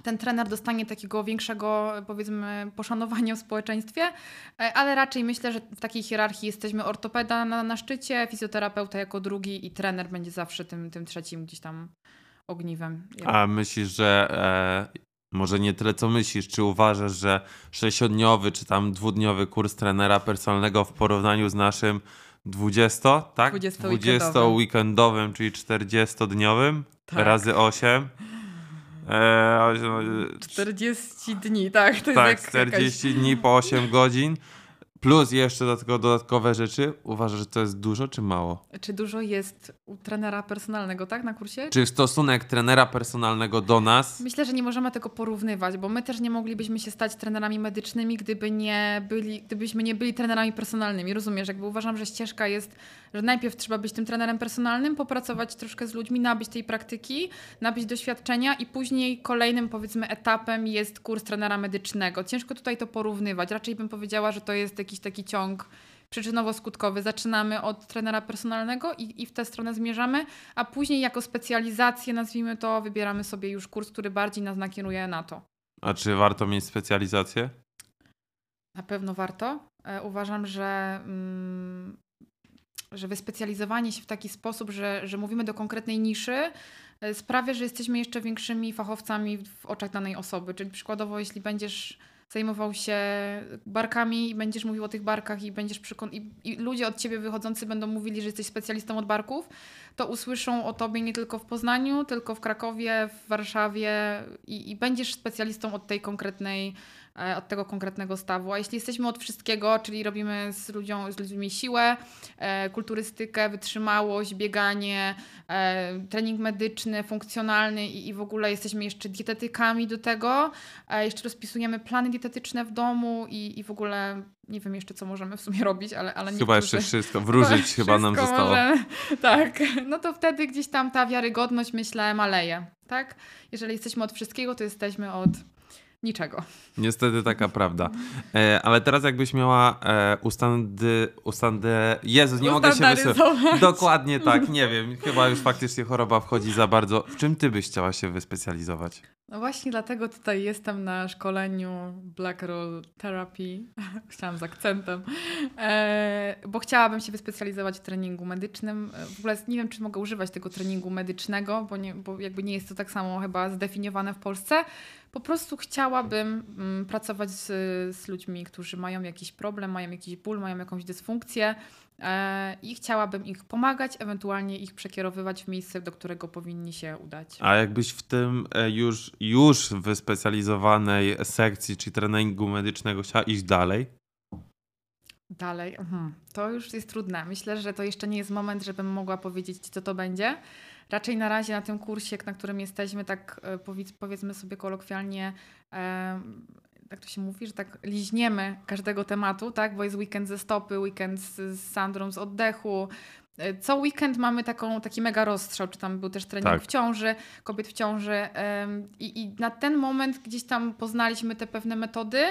ten trener dostanie takiego większego, powiedzmy, poszanowania w społeczeństwie, e, ale raczej myślę, że w takiej hierarchii jesteśmy ortopeda na, na szczycie, fizjoterapeuta jako drugi i trener będzie zawsze tym, tym trzecim gdzieś tam ogniwem. A myślisz, że e, może nie tyle co myślisz, czy uważasz, że sześciodniowy czy tam dwudniowy kurs trenera personalnego w porównaniu z naszym 20, tak? 20-weekendowym. 20-weekendowym, czyli 40-dniowym Tak. razy 8. E, osiem- 40 dni, tak? To tak, jest jak 40 dni po 8 godzin. Plus jeszcze do tego dodatkowe rzeczy. Uważasz, że to jest dużo czy mało? Czy dużo jest u trenera personalnego, tak, na kursie? Czy stosunek trenera personalnego do nas? Myślę, że nie możemy tego porównywać, bo my też nie moglibyśmy się stać trenerami medycznymi, gdyby nie byli, gdybyśmy nie byli trenerami personalnymi. Rozumiesz? Jakby uważam, że ścieżka jest, że najpierw trzeba być tym trenerem personalnym, popracować troszkę z ludźmi, nabyć tej praktyki, nabyć doświadczenia i później kolejnym powiedzmy etapem jest kurs trenera medycznego. Ciężko tutaj to porównywać. Raczej bym powiedziała, że to jest jakiś taki ciąg przyczynowo-skutkowy. Zaczynamy od trenera personalnego i, i w tę stronę zmierzamy, a później jako specjalizację, nazwijmy to, wybieramy sobie już kurs, który bardziej nas nakieruje na to. A czy warto mieć specjalizację? Na pewno warto. E, uważam, że, mm, że wyspecjalizowanie się w taki sposób, że, że mówimy do konkretnej niszy, e, sprawia, że jesteśmy jeszcze większymi fachowcami w oczach danej osoby. Czyli przykładowo, jeśli będziesz zajmował się barkami i będziesz mówił o tych barkach i będziesz przykon- i, i ludzie od ciebie wychodzący będą mówili, że jesteś specjalistą od barków, to usłyszą o tobie nie tylko w Poznaniu, tylko w Krakowie, w Warszawie i, i będziesz specjalistą od tej konkretnej od tego konkretnego stawu. A jeśli jesteśmy od wszystkiego, czyli robimy z, ludziom, z ludźmi siłę, e, kulturystykę, wytrzymałość, bieganie, e, trening medyczny, funkcjonalny i, i w ogóle jesteśmy jeszcze dietetykami do tego, e, jeszcze rozpisujemy plany dietetyczne w domu i, i w ogóle nie wiem jeszcze, co możemy w sumie robić, ale, ale Chyba jeszcze wszystko, wróżyć chyba nam zostało. Możemy. Tak, no to wtedy gdzieś tam ta wiarygodność, myślę, maleje, tak? Jeżeli jesteśmy od wszystkiego, to jesteśmy od niczego. Niestety taka prawda. E, ale teraz jakbyś miała e, ustandy, ustandy... Jezus, nie mogę się wysłuchać. Dokładnie tak, nie wiem. Chyba już faktycznie choroba wchodzi za bardzo. W czym ty byś chciała się wyspecjalizować? No właśnie dlatego tutaj jestem na szkoleniu Black Roll Therapy. Chciałam z akcentem. E, bo chciałabym się wyspecjalizować w treningu medycznym. W ogóle nie wiem, czy mogę używać tego treningu medycznego, bo, nie, bo jakby nie jest to tak samo chyba zdefiniowane w Polsce. Po prostu chciałabym mm, pracować z, z ludźmi, którzy mają jakiś problem, mają jakiś ból, mają jakąś dysfunkcję e, i chciałabym ich pomagać, ewentualnie ich przekierowywać w miejsce, do którego powinni się udać. A jakbyś w tym e, już, już wyspecjalizowanej sekcji czy treningu medycznego chciała iść dalej? Dalej, mhm. to już jest trudne. Myślę, że to jeszcze nie jest moment, żebym mogła powiedzieć, co to będzie raczej na razie na tym kursie, na którym jesteśmy, tak e, powiedzmy sobie kolokwialnie, tak to się mówi, że tak liźniemy każdego tematu, tak? Bo jest weekend ze stopy, weekend z, z Sandrą z oddechu, co weekend mamy taką, taki mega rozstrzał, czy tam był też trening tak. w ciąży, kobiet w ciąży i, i na ten moment gdzieś tam poznaliśmy te pewne metody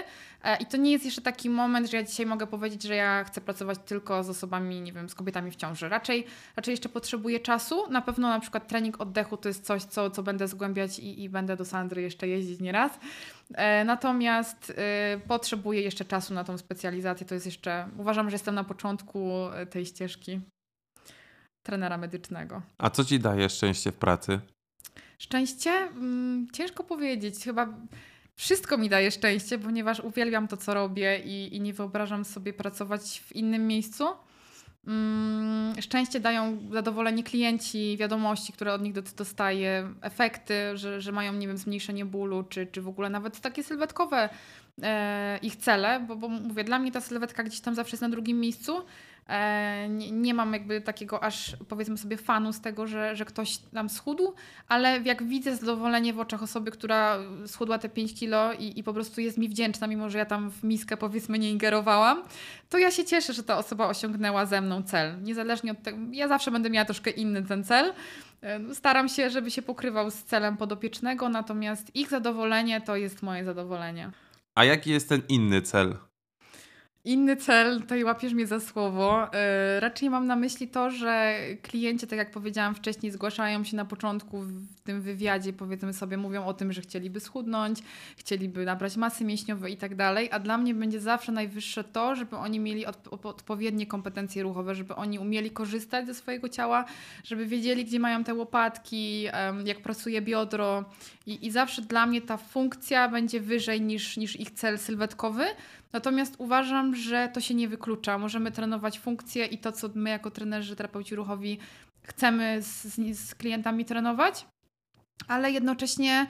e, i to nie jest jeszcze taki moment, że ja dzisiaj mogę powiedzieć, że ja chcę pracować tylko z osobami, nie wiem, z kobietami w ciąży. Raczej, raczej jeszcze potrzebuję czasu. Na pewno na przykład trening oddechu to jest coś, co, co będę zgłębiać i, i będę do Sandry jeszcze jeździć nieraz. E, natomiast potrzebuję jeszcze czasu na tą specjalizację. To jest jeszcze, uważam, że jestem na początku tej ścieżki trenera medycznego. A co ci daje szczęście w pracy? Szczęście? Hmm, ciężko powiedzieć. Chyba wszystko mi daje szczęście, ponieważ uwielbiam to, co robię i, i nie wyobrażam sobie pracować w innym miejscu. Hmm, szczęście dają zadowoleni klienci, wiadomości, które od nich dostaję, efekty, że, że mają, nie wiem, zmniejszenie bólu, czy, czy w ogóle nawet takie sylwetkowe ich cele, bo, bo mówię, dla mnie ta sylwetka gdzieś tam zawsze jest na drugim miejscu, E, nie, nie, mam jakby takiego aż powiedzmy sobie fanu z tego, że, że ktoś nam schudł, ale jak widzę zadowolenie w oczach osoby, która schudła te 5 kilo i, i po prostu jest mi wdzięczna, mimo że ja tam w miskę powiedzmy nie ingerowałam, to ja się cieszę, że ta osoba osiągnęła ze mną cel. Niezależnie od tego, ja zawsze będę miała troszkę inny ten cel. E, staram się, żeby się pokrywał z celem podopiecznego, natomiast ich zadowolenie to jest moje zadowolenie. A jaki jest ten inny cel? Inny cel, tutaj łapiesz mnie za słowo. Yy, raczej mam na myśli to, że klienci, tak jak powiedziałam wcześniej, zgłaszają się na początku w tym wywiadzie, powiedzmy sobie, mówią o tym, że chcieliby schudnąć, chcieliby nabrać masy mięśniowej i tak dalej, a dla mnie będzie zawsze najwyższe to, żeby oni mieli odp odpowiednie kompetencje ruchowe, żeby oni umieli korzystać ze swojego ciała, żeby wiedzieli, gdzie mają te łopatki, jak pracuje biodro i, i zawsze dla mnie ta funkcja będzie wyżej niż, niż ich cel sylwetkowy, Natomiast uważam, że to się nie wyklucza. Możemy trenować funkcje i to, co my jako trenerzy, terapeuci ruchowi chcemy z, z klientami trenować, ale jednocześnie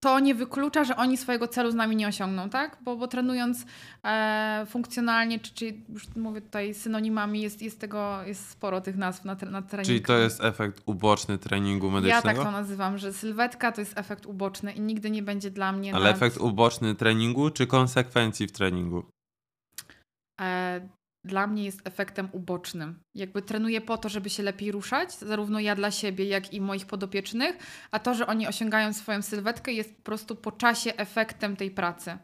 to nie wyklucza, że oni swojego celu z nami nie osiągną, tak? Bo, bo trenując e, funkcjonalnie, czy, czy już mówię tutaj synonimami, jest, jest tego, jest sporo tych nazw na, na treningu. Czyli to jest efekt uboczny treningu medycznego? Ja tak to nazywam, że sylwetka to jest efekt uboczny i nigdy nie będzie dla mnie... Ale efekt uboczny treningu, czy konsekwencji w treningu? E, dla mnie jest efektem ubocznym. Jakby trenuję po to, żeby się lepiej ruszać, zarówno ja dla siebie, jak i moich podopiecznych, a to, że oni osiągają swoją sylwetkę, jest po prostu po czasie efektem tej pracy.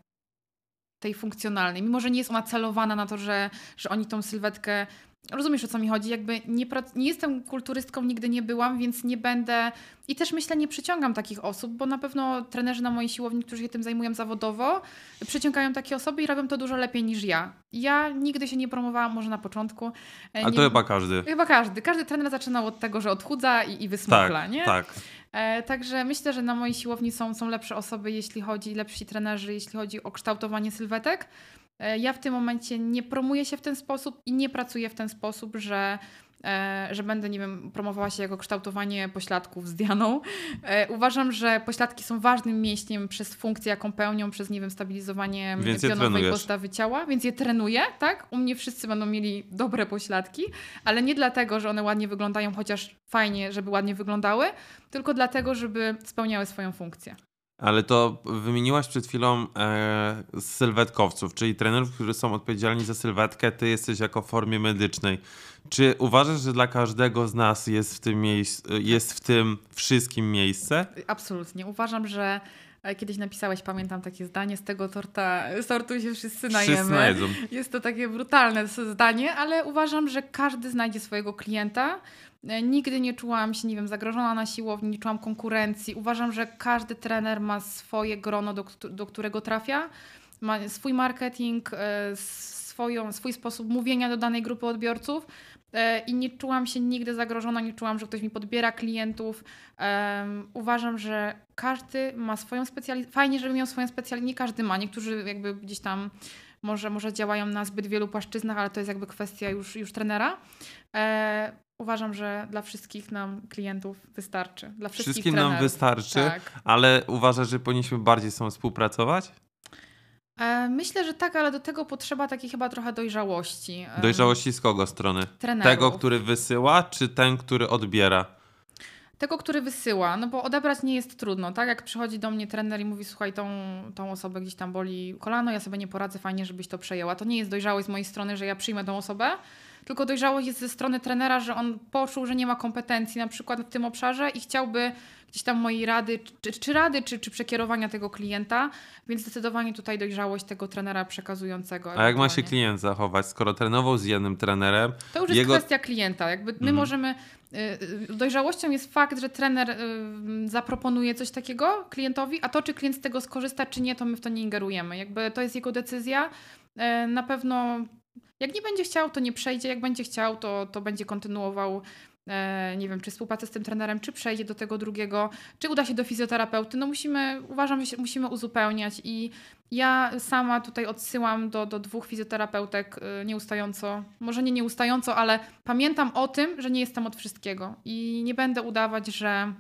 Tej funkcjonalnej. Mimo, że nie jest ona celowana na to, że, że oni tą sylwetkę Rozumiesz o co mi chodzi? Jakby nie, nie jestem kulturystką, nigdy nie byłam, więc nie będę. I też myślę, nie przyciągam takich osób, bo na pewno trenerzy na mojej siłowni, którzy się tym zajmują zawodowo, przyciągają takie osoby i robią to dużo lepiej niż ja. Ja nigdy się nie promowałam, może na początku. E, A to chyba każdy. Chyba każdy. Każdy trener zaczynał od tego, że odchudza i, i wysmukla, tak, nie? Tak. E, także myślę, że na mojej siłowni są, są lepsze osoby, jeśli chodzi, lepsi trenerzy, jeśli chodzi o kształtowanie sylwetek. E, ja w tym momencie nie promuję się w ten sposób i nie pracuję w ten sposób, że że będę, nie wiem, promowała się jako kształtowanie pośladków z Dianą. E, uważam, że pośladki są ważnym mięśniem przez funkcję, jaką pełnią, przez, nie wiem, stabilizowanie pionowej postawy ciała, więc je trenuję, tak? U mnie wszyscy będą mieli dobre pośladki, ale nie dlatego, że one ładnie wyglądają, chociaż fajnie, żeby ładnie wyglądały, tylko dlatego, żeby spełniały swoją funkcję. Ale to wymieniłaś przed chwilą e, sylwetkowców, czyli trenerów, którzy są odpowiedzialni za sylwetkę, ty jesteś jako w formie medycznej. Czy uważasz, że dla każdego z nas jest w tym, miejsc, jest w tym wszystkim miejsce? Absolutnie. Uważam, że e, Kiedyś napisałeś, pamiętam takie zdanie, z tego torta, z tortu się wszyscy najemy. Wszyscy najedzą. Jest to takie brutalne zdanie, ale uważam, że każdy znajdzie swojego klienta. E, nigdy nie czułam się, nie wiem, zagrożona na siłowni, nie czułam konkurencji. Uważam, że każdy trener ma swoje grono, do, do którego trafia, ma swój marketing, e, swoją, swój sposób mówienia do danej grupy odbiorców. E, I nie czułam się nigdy zagrożona, nie czułam, że ktoś mi podbiera klientów. Um, uważam, że każdy ma swoją specjalizację. Fajnie, żeby miał swoją specjalizację. Nie każdy ma. Niektórzy jakby gdzieś tam może, może działają na zbyt wielu płaszczyznach, ale to jest jakby kwestia już, już trenera. Uważam, że dla wszystkich nam klientów wystarczy. Dla wszystkich Wszystkim trenerów. nam wystarczy, tak. ale uważasz, że powinniśmy bardziej są współpracować? E, myślę, że tak, ale do tego potrzeba takiej chyba trochę dojrzałości. Dojrzałości z kogo strony? Trenerów. Tego, który wysyła, czy ten, który odbiera? Tego, który wysyła, no bo odebrać nie jest trudno, tak? Jak przychodzi do mnie trener i mówi, słuchaj, tą, tą osobę gdzieś tam boli kolano, ja sobie nie poradzę, fajnie, żebyś to przejęła. To nie jest dojrzałość z mojej strony, że ja przyjmę tą osobę, tylko dojrzałość jest ze strony trenera, że on poczuł, że nie ma kompetencji na przykład w tym obszarze i chciałby gdzieś tam mojej rady, czy, czy rady, czy, czy przekierowania tego klienta, więc zdecydowanie tutaj dojrzałość tego trenera przekazującego. A jak ma się klient zachować, skoro trenował z jednym trenerem? To już jest jego... kwestia klienta. Jakby my mhm. możemy y, y, Dojrzałością jest fakt, że trener y, zaproponuje coś takiego klientowi, a to, czy klient z tego skorzysta, czy nie, to my w to nie ingerujemy. Jakby to jest jego decyzja. Na pewno jak nie będzie chciał, to nie przejdzie. Jak będzie chciał, to, to będzie kontynuował e, nie wiem, czy współpracę z tym trenerem, czy przejdzie do tego drugiego, czy uda się do fizjoterapeuty. No musimy, uważam, że musimy uzupełniać i ja sama tutaj odsyłam do, do dwóch fizjoterapeutek e, nieustająco, może nie nieustająco, ale pamiętam o tym, że nie jestem od wszystkiego i nie będę udawać, że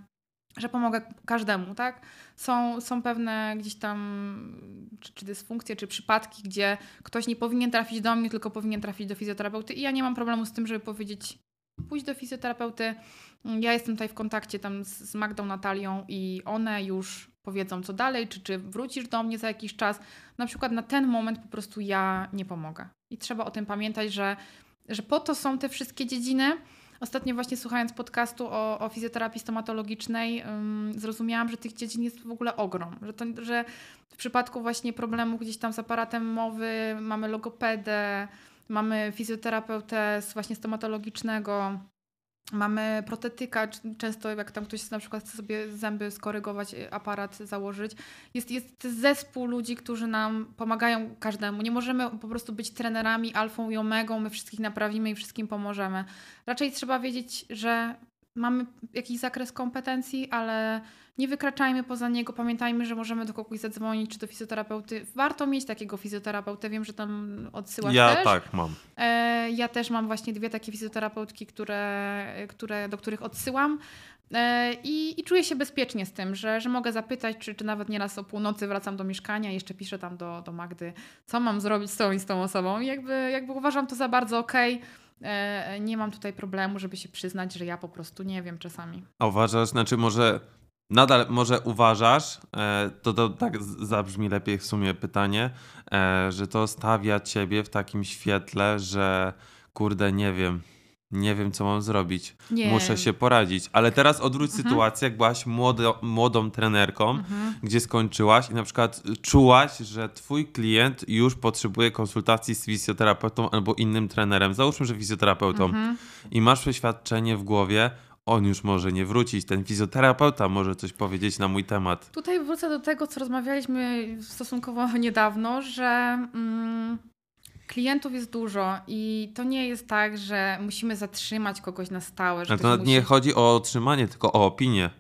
że pomogę każdemu, tak? Są, są pewne gdzieś tam czy, czy dysfunkcje, czy przypadki, gdzie ktoś nie powinien trafić do mnie, tylko powinien trafić do fizjoterapeuty i ja nie mam problemu z tym, żeby powiedzieć pójść do fizjoterapeuty. Ja jestem tutaj w kontakcie tam z, z Magdą, Natalią i one już powiedzą co dalej, czy, czy wrócisz do mnie za jakiś czas. Na przykład na ten moment po prostu ja nie pomogę. I trzeba o tym pamiętać, że, że po to są te wszystkie dziedziny, Ostatnio właśnie słuchając podcastu o, o fizjoterapii stomatologicznej um, zrozumiałam, że tych dziedzin jest w ogóle ogrom. Że, to, że w przypadku właśnie problemu gdzieś tam z aparatem mowy mamy logopedę, mamy fizjoterapeutę z właśnie stomatologicznego, Mamy protetyka, często jak tam ktoś na przykład chce sobie zęby skorygować, y, aparat założyć. Jest, jest zespół ludzi, którzy nam pomagają każdemu. Nie możemy po prostu być trenerami alfą i omegą, my wszystkich naprawimy i wszystkim pomożemy. Raczej trzeba wiedzieć, że mamy jakiś zakres kompetencji, ale nie wykraczajmy poza niego. Pamiętajmy, że możemy do kogoś zadzwonić, czy do fizjoterapeuty. Warto mieć takiego fizjoterapeutę. Wiem, że tam odsyłasz ja też. Ja tak mam. E, ja też mam właśnie dwie takie fizjoterapeutki, które, które, do których odsyłam. E, I, I czuję się bezpiecznie z tym, że, że mogę zapytać, czy, czy nawet nieraz o północy wracam do mieszkania i jeszcze piszę tam do, do Magdy, co mam zrobić z tą i z tą osobą. I jakby, jakby uważam to za bardzo okej. Okay. Nie mam tutaj problemu, żeby się przyznać, że ja po prostu nie wiem czasami. A uważasz, znaczy może nadal może uważasz, e, to, to tak zabrzmi lepiej w sumie pytanie, e, że to stawia ciebie w takim świetle, że kurde, nie wiem, nie wiem, co mam zrobić. Nie. Muszę się poradzić. Ale teraz odwróć mhm. sytuację, jak byłaś młodo, młodą trenerką, mhm. gdzie skończyłaś i na przykład czułaś, że twój klient już potrzebuje konsultacji z fizjoterapeutą albo innym trenerem. Załóżmy, że fizjoterapeutą. Mhm. I masz przeświadczenie w głowie, on już może nie wrócić, ten fizjoterapeuta może coś powiedzieć na mój temat. Tutaj wrócę do tego, co rozmawialiśmy stosunkowo niedawno, że mm, klientów jest dużo i to nie jest tak, że musimy zatrzymać kogoś na stałe. Że to musi... nie chodzi o otrzymanie, tylko o opinię.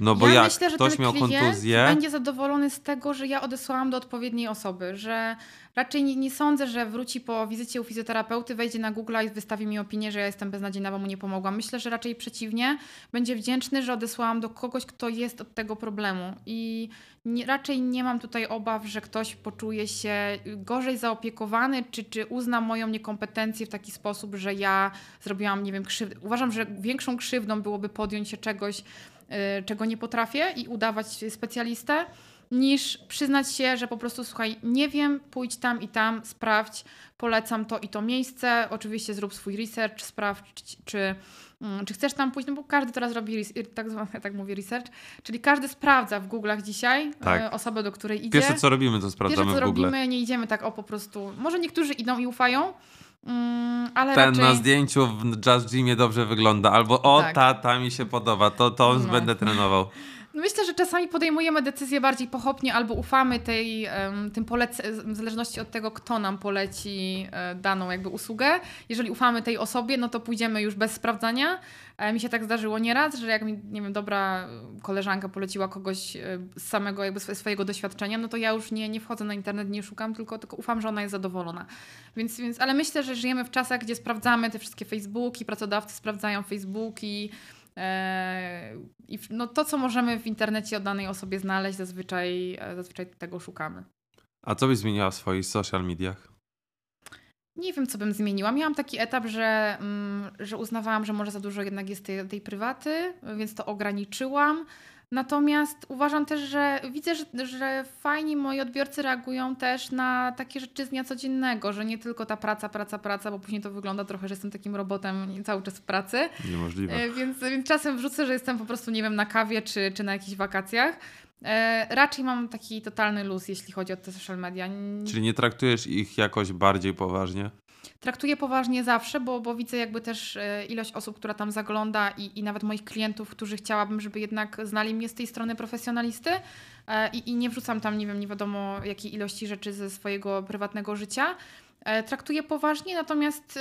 No bo ja jak myślę, że ktoś ten miał kontuzję. Będzie zadowolony z tego, że ja odesłałam do odpowiedniej osoby, że raczej nie, nie, sądzę, że wróci po wizycie u fizjoterapeuty, wejdzie na Google i wystawi mi opinię, że ja jestem beznadziejna, bo mu nie pomogłam. Myślę, że raczej przeciwnie, będzie wdzięczny, że odesłałam do kogoś, kto jest od tego problemu. I nie, raczej nie mam tutaj obaw, że ktoś poczuje się gorzej zaopiekowany, czy, czy uzna moją niekompetencję w taki sposób, że ja zrobiłam, nie wiem, krzywdę. Uważam, że większą krzywdą byłoby podjąć się czegoś, czego nie potrafię i udawać specjalistę, niż przyznać się, że po prostu słuchaj, nie wiem, pójdź tam i tam, sprawdź, polecam to i to miejsce. Oczywiście zrób swój research, sprawdź, czy, mm, czy chcesz tam pójść, no bo każdy teraz robi, tak, zwany, tak mówię, research, czyli każdy sprawdza w Google'ach dzisiaj tak. E, osobę, do której idzie. Pierwsze co robimy, to sprawdzamy Pierwsze, co w Google. robimy, nie idziemy tak o po prostu, może niektórzy idą i ufają, Mm, Ten raczej... na zdjęciu w Jazz Gymie dobrze wygląda, albo o, tak. ta, ta mi się podoba, to, to no. będę trenował. Myślę, że czasami podejmujemy decyzje bardziej pochopnie albo ufamy tej, tym w zależności od tego, kto nam poleci e, daną jakby usługę. Jeżeli ufamy tej osobie, no to pójdziemy już bez sprawdzania. E, mi się tak zdarzyło nieraz, że jak mi, nie wiem, dobra koleżanka poleciła kogoś e, z samego jakby swojego doświadczenia, no to ja już nie, nie wchodzę na internet, nie szukam, tylko, tylko ufam, że ona jest zadowolona. Więc, więc, ale myślę, że żyjemy w czasach, gdzie sprawdzamy te wszystkie Facebooki, pracodawcy sprawdzają Facebooki, I no to, co możemy w internecie o danej osobie znaleźć, zazwyczaj, e, zazwyczaj tego szukamy. A co byś zmieniła w swoich social mediach? Nie wiem, co bym zmieniła. Miałam taki etap, że, mm, że uznawałam, że może za dużo jednak jest tej, tej prywaty, więc to ograniczyłam. Natomiast uważam też, że widzę, że, że fajnie moi odbiorcy reagują też na takie rzeczy z dnia codziennego, że nie tylko ta praca, praca, praca, bo później to wygląda trochę, że jestem takim robotem cały czas w pracy. Niemożliwe. E, więc, więc czasem wrzucę, że jestem po prostu, nie wiem, na kawie czy, czy na jakichś wakacjach. E, raczej mam taki totalny luz, jeśli chodzi o te social media. Czyli nie traktujesz ich jakoś bardziej poważnie? Traktuję poważnie zawsze, bo, bo widzę jakby też e, ilość osób, która tam zagląda i, i nawet moich klientów, którzy chciałabym, żeby jednak znali mnie z tej strony profesjonalisty e, i, i nie wrzucam tam, nie wiem, nie wiadomo jakiej ilości rzeczy ze swojego prywatnego życia. E, traktuję poważnie, natomiast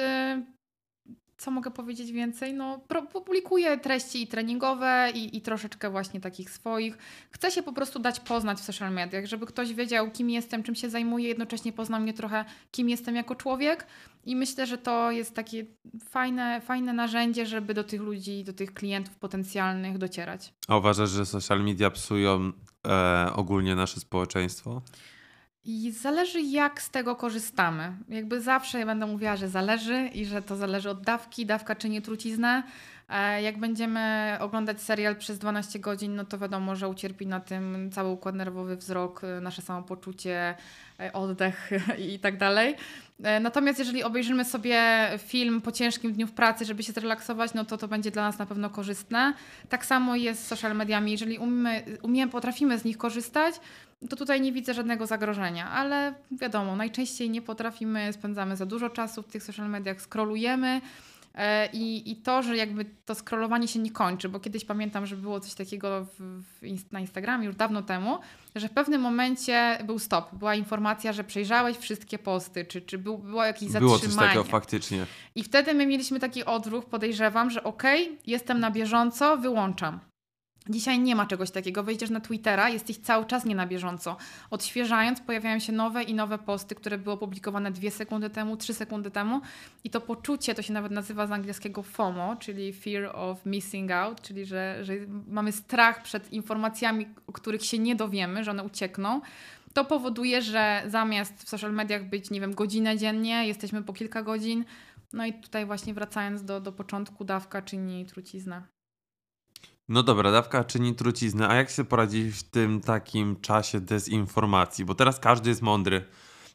co mogę powiedzieć więcej? No, publikuję treści i treningowe, i, i troszeczkę właśnie takich swoich. Chcę się po prostu dać poznać w social mediach, żeby ktoś wiedział, kim jestem, czym się zajmuję, jednocześnie poznał mnie trochę, kim jestem jako człowiek. I myślę, że to jest takie fajne, fajne narzędzie, żeby do tych ludzi, do tych klientów potencjalnych docierać. A uważasz, że social media psują e, ogólnie nasze społeczeństwo? I zależy, jak z tego korzystamy. Jakby zawsze będę mówiła, że zależy i że to zależy od dawki. Dawka czyni truciznę. E, jak będziemy oglądać serial przez 12 godzin, no to wiadomo, że ucierpi na tym cały układ nerwowy, wzrok, nasze samopoczucie, e, oddech i tak dalej. E, natomiast jeżeli obejrzymy sobie film po ciężkim dniu w pracy, żeby się zrelaksować, no to to będzie dla nas na pewno korzystne. Tak samo jest z social mediami. Jeżeli umiemy, umiemy, potrafimy z nich korzystać, to tutaj nie widzę żadnego zagrożenia, ale wiadomo, najczęściej nie potrafimy, spędzamy za dużo czasu w tych social mediach, scrollujemy. E, I, I to, że jakby to scrollowanie się nie kończy, bo kiedyś pamiętam, że było coś takiego w, w, na Instagramie już dawno temu, że w pewnym momencie był stop. Była informacja, że przejrzałeś wszystkie posty, czy, czy był, było jakieś zatrzymanie. Było coś takiego faktycznie. I wtedy my mieliśmy taki odruch, podejrzewam, że okej, okay, jestem na bieżąco, wyłączam. Dzisiaj nie ma czegoś takiego. Wejdziesz na Twittera, jesteś cały czas nie na bieżąco. Odświeżając, pojawiają się nowe i nowe posty, które były opublikowane dwie sekundy temu, trzy sekundy temu. I to poczucie, to się nawet nazywa z angielskiego FOMO, czyli Fear of Missing Out, czyli że, że mamy strach przed informacjami, o których się nie dowiemy, że one uciekną. To powoduje, że zamiast w social mediach być, nie wiem, godzinę dziennie, jesteśmy po kilka godzin. No i tutaj właśnie wracając do, do początku, dawka czyni truciznę. No dobra, dawka czyni truciznę, a jak się poradzić w tym takim czasie dezinformacji? Bo teraz każdy jest mądry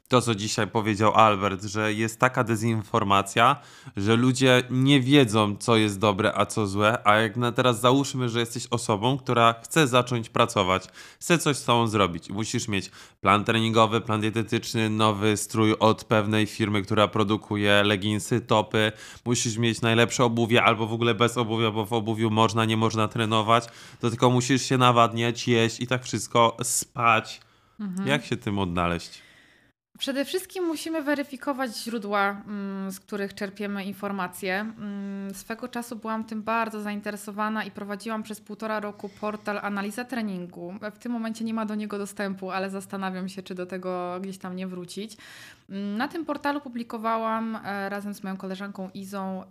to, co dzisiaj powiedział Albert, że jest taka dezinformacja, że ludzie nie wiedzą, co jest dobre, a co złe, a jak na teraz załóżmy, że jesteś osobą, która chce zacząć pracować, chce coś z sobą zrobić. Musisz mieć plan treningowy, plan dietetyczny, nowy strój od pewnej firmy, która produkuje leginsy, topy. Musisz mieć najlepsze obuwie albo w ogóle bez obuwia, bo w obuwiu można, nie można trenować. To tylko musisz się nawadniać, jeść i tak wszystko, spać. Mhm. Jak się tym odnaleźć? Przede wszystkim musimy weryfikować źródła, mm, z których czerpiemy informacje. Mm, swego czasu byłam tym bardzo zainteresowana i prowadziłam przez półtora roku portal Analiza Treningu. W tym momencie nie ma do niego dostępu, ale zastanawiam się, czy do tego gdzieś tam nie wrócić. Mm, na tym portalu publikowałam e, razem z moją koleżanką Izą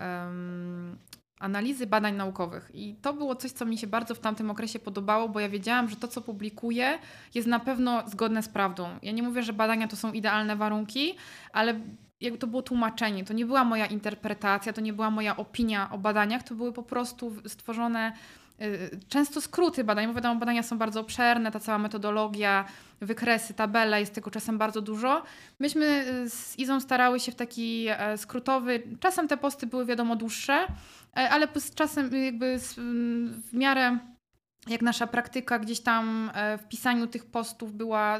analizy badań naukowych. I to było coś, co mi się bardzo w tamtym okresie podobało, bo ja wiedziałam, że to, co publikuję, jest na pewno zgodne z prawdą. Ja nie mówię, że badania to są idealne warunki, ale jakby to było tłumaczenie. To nie była moja interpretacja, to nie była moja opinia o badaniach, to były po prostu stworzone często skróty badań, bo wiadomo, badania są bardzo obszerne, ta cała metodologia, wykresy, tabele, jest tego czasem bardzo dużo. Myśmy y, z Izą starały się w taki e, skrótowy, czasem te posty były wiadomo dłuższe, E, ale z czasem jakby w miarę jak nasza praktyka gdzieś tam e, w pisaniu tych postów była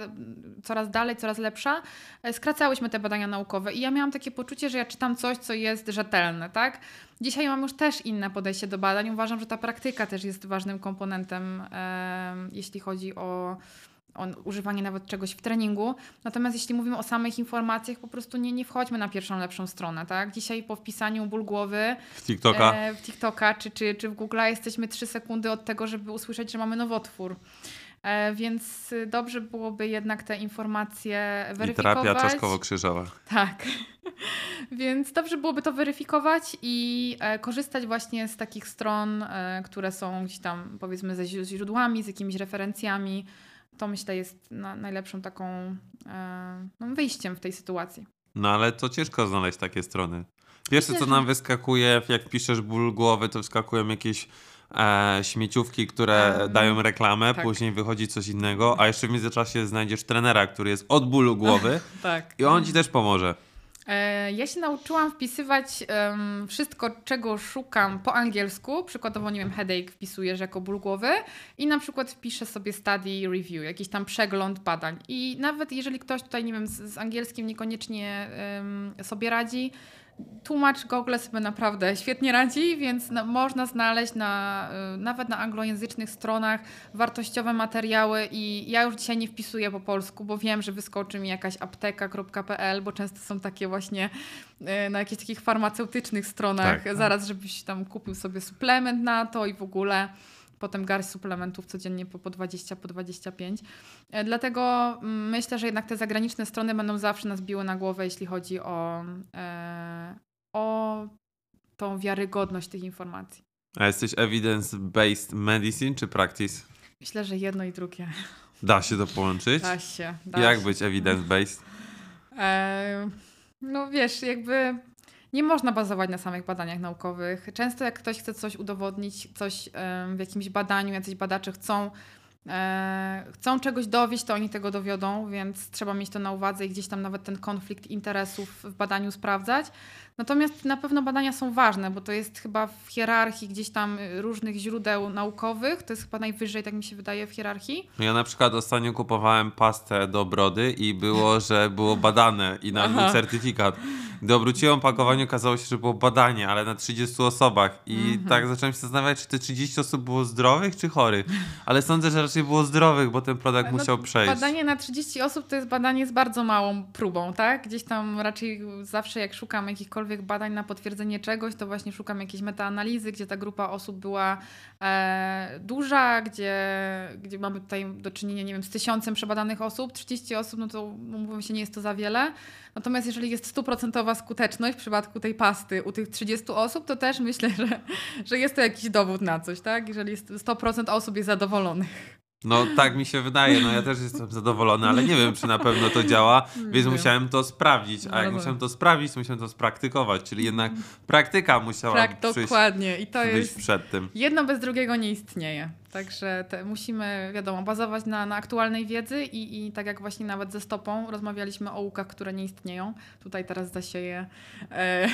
coraz dalej, coraz lepsza, e, skracałyśmy te badania naukowe i ja miałam takie poczucie, że ja czytam coś, co jest rzetelne, tak? Dzisiaj mam już też inne podejście do badań. Uważam, że ta praktyka też jest ważnym komponentem, e, jeśli chodzi o o używanie nawet czegoś w treningu. Natomiast jeśli mówimy o samych informacjach, po prostu nie, nie wchodźmy na pierwszą lepszą stronę, tak? Dzisiaj po wpisaniu ból głowy w TikToka, e, w TikToka czy, czy, czy w Google jesteśmy 3 sekundy od tego, żeby usłyszeć, że mamy nowotwór. E, więc dobrze byłoby jednak te informacje weryfikować. I terapia czaszkowo-krzyżowa. Tak. więc dobrze byłoby to weryfikować i e, korzystać właśnie z takich stron, e, które są gdzieś tam powiedzmy ze źródłami, z jakimiś referencjami, to myślę jest na, najlepszą taką e, no, wyjściem w tej sytuacji. No ale to ciężko znaleźć takie strony. Pierwsze, co nam wyskakuje, jak piszesz ból głowy, to wyskakują jakieś e, śmieciówki, które um, dają reklamę, tak. później wychodzi coś innego, a jeszcze w międzyczasie znajdziesz trenera, który jest od bólu głowy tak. i on ci też pomoże. E, ja się nauczyłam wpisywać um, wszystko, czego szukam po angielsku. Przykładowo, nie wiem, headache wpisujesz jako ból głowy i na przykład wpiszę sobie study review, jakiś tam przegląd badań. I nawet jeżeli ktoś tutaj, nie wiem, z, z angielskim niekoniecznie um, sobie radzi, tłumacz Google sobie naprawdę świetnie radzi, więc można znaleźć na, y, nawet na anglojęzycznych stronach wartościowe materiały i ja już dzisiaj nie wpisuję po polsku, bo wiem, że wyskoczy mi jakaś apteka.pl, bo często są takie właśnie y, na jakichś takich farmaceutycznych stronach, tak. zaraz żebyś tam kupił sobie suplement na to i w ogóle potem garść suplementów codziennie po, po 20, po 25. E, dlatego mm, myślę, że jednak te zagraniczne strony będą zawsze nas biły na głowę, jeśli chodzi o, e, o tą wiarygodność tych informacji. A jesteś evidence-based medicine czy practice? Myślę, że jedno i drugie. Da się to połączyć? Da się. Da Jak się. być evidence-based? E, no wiesz, jakby nie można bazować na samych badaniach naukowych. Często jak ktoś chce coś udowodnić, coś w jakimś badaniu, jacyś badacze chcą e, chcą czegoś dowieść, to oni tego dowiodą, więc trzeba mieć to na uwadze i gdzieś tam nawet ten konflikt interesów w badaniu sprawdzać. Natomiast na pewno badania są ważne, bo to jest chyba w hierarchii gdzieś tam różnych źródeł naukowych, to jest chyba najwyżej, tak mi się wydaje, w hierarchii. Ja na przykład ostatnio kupowałem pastę do brody i było, że było badane i nawet był certyfikat. Gdy obróciłem opakowanie, okazało się, że było badanie, ale na 30 osobach. I Mhm. tak zacząłem się zastanawiać, czy te 30 osób było zdrowych, czy chorych. Ale sądzę, że raczej było zdrowych, bo ten produkt No, musiał przejść. Badanie na 30 osób to jest badanie z bardzo małą próbą, tak? Gdzieś tam raczej zawsze jak szukam jakichkolwiek badań na potwierdzenie czegoś, to właśnie szukam jakiejś metaanalizy, gdzie ta grupa osób była e, duża, gdzie, gdzie mamy tutaj do czynienia, nie wiem, z tysiącem przebadanych osób. 30 osób, no to mówimy się, nie jest to za wiele. Natomiast jeżeli jest stuprocentowa skuteczność w przypadku tej pasty u tych 30 osób, to też myślę, że, że jest to jakiś dowód na coś, tak? Jeżeli jest 100% osób jest zadowolonych. No tak mi się wydaje, no ja też jestem zadowolony, ale nie wiem, czy na pewno to działa, więc musiałem to sprawdzić. A jak musiałem to sprawdzić, to musiałem to spraktykować, czyli jednak praktyka musiała Tak, przyjść, dokładnie. I to jest przed tym. Jedno bez drugiego nie istnieje. Także te, musimy, wiadomo, bazować na, na aktualnej wiedzy i, i tak jak właśnie nawet ze stopą rozmawialiśmy o łukach, które nie istnieją. Tutaj teraz zasieję. E,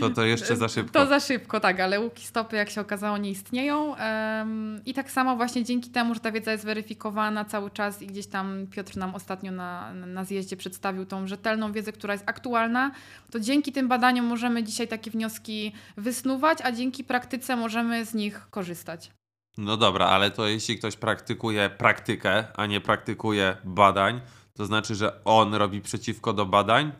To to jeszcze za szybko. to za szybko, tak, ale łuki stopy, jak się okazało, nie istnieją. Em, I tak samo właśnie dzięki temu, że ta wiedza jest weryfikowana cały czas i gdzieś tam Piotr nam ostatnio na, na zjeździe przedstawił tą rzetelną wiedzę, która jest aktualna, to dzięki tym badaniom możemy dzisiaj takie wnioski wysnuwać, a dzięki praktyce możemy z nich korzystać. No dobra, ale to jeśli ktoś praktykuje praktykę, a nie praktykuje badań, to znaczy, że on robi przeciwko do badań?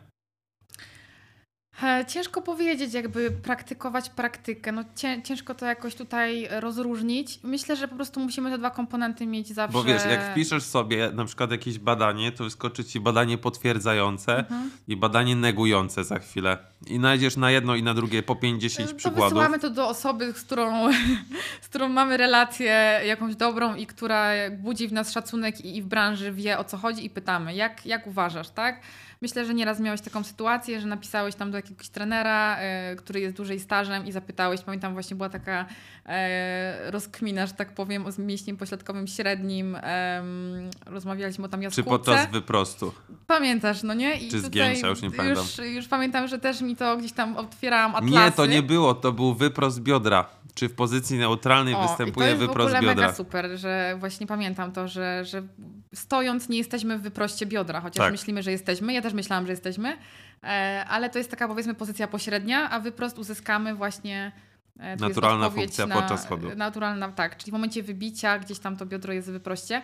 E, Ciężko powiedzieć, jakby praktykować praktykę. No, cię, ciężko to jakoś tutaj rozróżnić. Myślę, że po prostu musimy te dwa komponenty mieć zawsze. Bo wiesz, jak wpiszesz sobie na przykład jakieś badanie, to wyskoczy ci badanie potwierdzające Mhm. i badanie negujące za chwilę. I znajdziesz na jedno i na drugie po 5-10 to przykładów. wysyłamy to do osoby, z którą, z którą mamy relację jakąś dobrą i która budzi w nas szacunek i, i w branży wie o co chodzi i pytamy, jak, jak uważasz, tak? Myślę, że nieraz miałeś taką sytuację, że napisałeś tam do jakiegoś trenera, e, który jest dłużej stażem i zapytałeś, pamiętam właśnie była taka e, rozkmina, że tak powiem, o mięśniem pośladkowym średnim. em, rozmawialiśmy o tam Czy jaskółce. podczas wyprostu. Pamiętasz, no nie? I Czy zgięcia, już nie pamiętam. Już, już pamiętam, że też mi to gdzieś tam otwierałam atlasy. Nie, to nie było, to był wyprost biodra. Czy w pozycji neutralnej O, występuje i to jest w wyprost ogóle biodra? mega super, że właśnie pamiętam to, że, że stojąc nie jesteśmy w wyproście biodra, chociaż Tak. myślimy, że jesteśmy. Ja też myślałam, że jesteśmy, e, ale to jest taka powiedzmy pozycja pośrednia, a wyprost uzyskamy właśnie e, Naturalna funkcja na, podczas chodu. Naturalna, tak, czyli w momencie wybicia gdzieś tam to biodro jest w wyproście.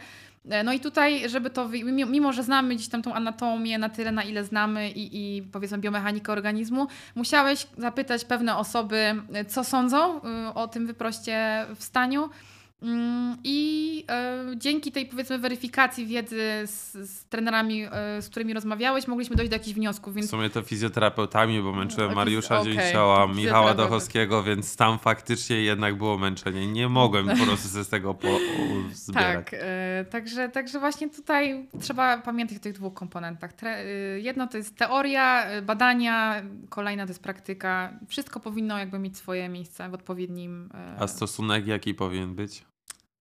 E, No i tutaj, żeby to, mimo, że znamy gdzieś tam tą anatomię na tyle, na ile znamy i, i powiedzmy biomechanikę organizmu, musiałeś zapytać pewne osoby, e, co sądzą o tym wyproście w staniu. Mm, I dzięki tej powiedzmy weryfikacji wiedzy z, z trenerami, e, z którymi rozmawiałeś, mogliśmy dojść do jakichś wniosków. W Więc sumie to fizjoterapeutami, bo męczyłem No, Mariusza okej, Dzięcioła, Michała. Dochowskiego, więc tam faktycznie jednak było męczenie. Nie mogłem po prostu ze z tego po, zbierać. tak, e, także, także właśnie tutaj trzeba pamiętać o tych dwóch komponentach. Tre, e, jedno to jest teoria, e, badania, kolejna to jest praktyka. Wszystko powinno jakby mieć swoje miejsce w odpowiednim. e, A stosunek jaki powinien być?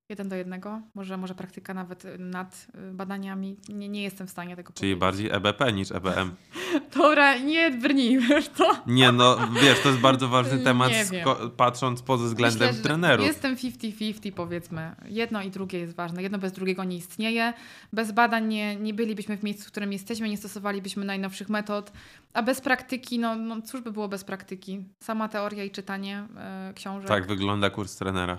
Jeden do jednego, może, może praktyka nawet e, nad e, badaniami. Nie, nie jestem w stanie tego Czyli powiedzieć. bardziej EBP niż EBM. Dobra, nie brnij, wiesz to. Nie no, wiesz, to jest bardzo ważny temat, patrząc pod względem Myślę, trenerów. Jestem 50-50 powiedzmy. Jedno i drugie jest ważne. Jedno bez drugiego nie istnieje. Bez badań nie, nie bylibyśmy w miejscu, w którym jesteśmy, nie stosowalibyśmy najnowszych metod. A bez praktyki, no, no cóż by było bez praktyki? Sama teoria i czytanie e, książek. Tak wygląda kurs trenera.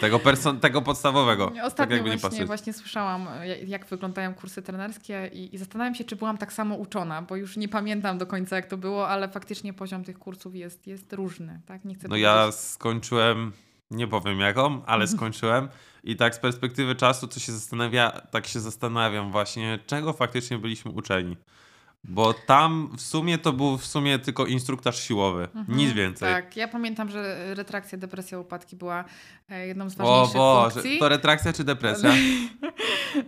Tego, perso- tego podstawowego. tak Ostatnio jakby nie właśnie, patrzeć. właśnie słyszałam, jak wyglądają kursy trenerskie i, i zastanawiam się, czy byłam tak samo uczona, bo już nie pamiętam do końca, jak to było, ale faktycznie poziom tych kursów jest, jest różny. Tak? Nie chcę No ja powiedzieć- skończyłem, nie powiem jaką, ale skończyłem i tak z perspektywy czasu to się zastanawia, tak się zastanawiam właśnie, czego faktycznie byliśmy uczeni. Bo tam w sumie to był w sumie tylko instruktaż siłowy, Mhm, nic więcej. Tak, ja pamiętam, że retrakcja, depresja, upadki była e, jedną z O ważniejszych Boże, funkcji. to retrakcja czy depresja?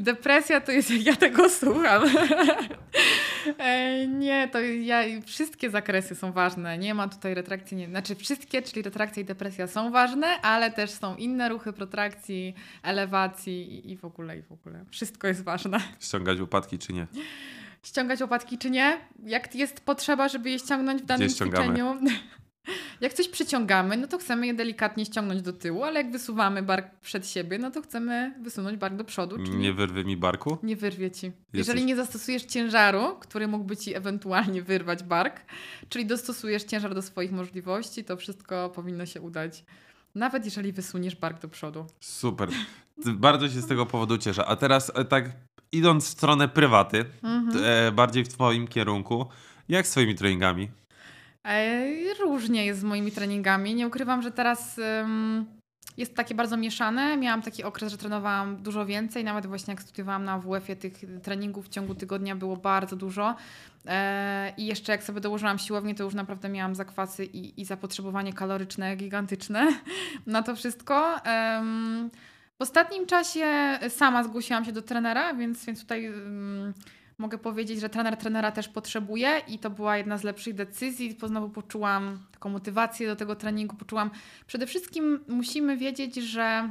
Depresja to jest, jak ja tego słucham. E, nie, to ja, wszystkie zakresy są ważne. Nie ma tutaj retrakcji, nie, znaczy wszystkie, czyli retrakcja i depresja są ważne, ale też są inne ruchy protrakcji, elewacji i, i w ogóle, i w ogóle. Wszystko jest ważne. Ściągać upadki czy nie? Ściągać łopatki czy nie? Jak jest potrzeba, żeby je ściągnąć w danym ćwiczeniu? Jak coś przyciągamy, no to chcemy je delikatnie ściągnąć do tyłu, ale jak wysuwamy bark przed siebie, no to chcemy wysunąć bark do przodu. Czyli Nie wyrwy mi barku? nie wyrwie ci. Jesteś- Jeżeli nie zastosujesz ciężaru, który mógłby ci ewentualnie wyrwać bark, czyli dostosujesz ciężar do swoich możliwości, to wszystko powinno się udać. Nawet jeżeli wysuniesz bark do przodu. Super. Bardzo się z tego powodu cieszę. A teraz e, tak idąc w stronę prywaty, Mhm. e, bardziej w twoim kierunku, jak z twoimi treningami? E, Różnie jest z moimi treningami. Nie ukrywam, że teraz ym, jest takie bardzo mieszane. Miałam taki okres, że trenowałam dużo więcej. Nawet właśnie jak studiowałam na WF-ie, tych treningów w ciągu tygodnia było bardzo dużo. E, I jeszcze jak sobie dołożyłam siłownię, to już naprawdę miałam zakwasy i, i zapotrzebowanie kaloryczne gigantyczne na to wszystko. W ostatnim czasie sama zgłosiłam się do trenera, więc, więc tutaj ym, mogę powiedzieć, że trener trenera też potrzebuje i to była jedna z lepszych decyzji, znowu poczułam taką motywację do tego treningu, poczułam przede wszystkim musimy wiedzieć, że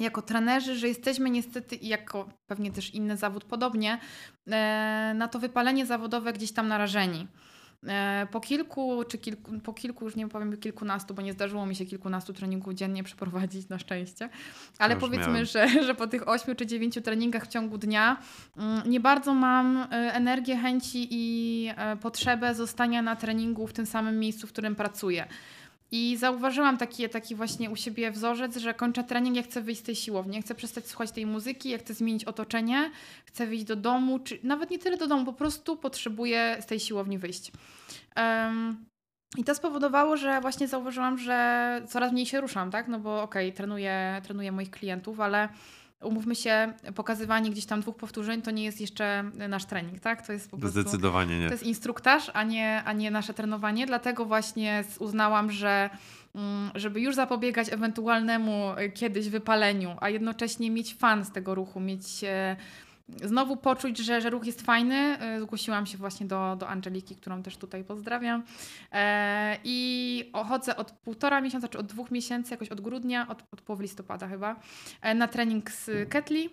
jako trenerzy, że jesteśmy niestety i jako pewnie też inny zawód podobnie, e, na to wypalenie zawodowe gdzieś tam narażeni. E, Po kilku, czy kilku, po kilku, już nie powiem kilkunastu, bo nie zdarzyło mi się kilkunastu treningów dziennie przeprowadzić na szczęście, ale Już powiedzmy, miałem. że, że po tych ośmiu czy dziewięciu treningach w ciągu dnia mm, nie bardzo mam e, energię, chęci i e, potrzebę zostania na treningu w tym samym miejscu, w którym pracuję. I zauważyłam taki, taki właśnie u siebie wzorzec, że kończę trening, ja chcę wyjść z tej siłowni, chcę przestać słuchać tej muzyki, ja chcę zmienić otoczenie, chcę wyjść do domu, czy nawet nie tyle do domu, po prostu potrzebuję z tej siłowni wyjść. Em, I to spowodowało, że właśnie zauważyłam, że coraz mniej się ruszam, tak? No bo okej, trenuję, trenuję moich klientów, ale umówmy się, pokazywanie gdzieś tam dwóch powtórzeń to nie jest jeszcze nasz trening, tak? To jest po prostu... Zdecydowanie nie. To jest instruktaż, a nie, a nie nasze trenowanie. Dlatego właśnie uznałam, że mm, żeby już zapobiegać ewentualnemu y, kiedyś wypaleniu, a jednocześnie mieć fan z tego ruchu, mieć e, znowu poczuć, że, że ruch jest fajny, e, zgłosiłam się właśnie do, do Angeliki, którą też tutaj pozdrawiam. E, I chodzę od półtora miesiąca, czy od dwóch miesięcy, jakoś od grudnia, od, od połowy listopada chyba, e, na trening z Ketli.